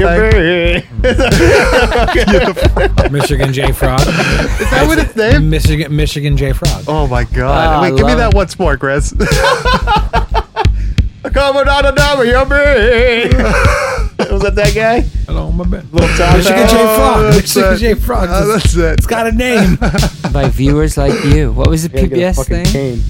thing. Michigan J Frog. Is that what it's named? Michigan Michigan J Frog. Oh my god! Oh, Wait, give me that it. once more, Chris. Coming out of number, you're Was that that guy? Hello, my bad. Little Tom Michigan J Frog. that's Michigan. J Frog. That's it. It's got a name. By viewers like you. What was the Gotta get a PBS fucking thing? cane.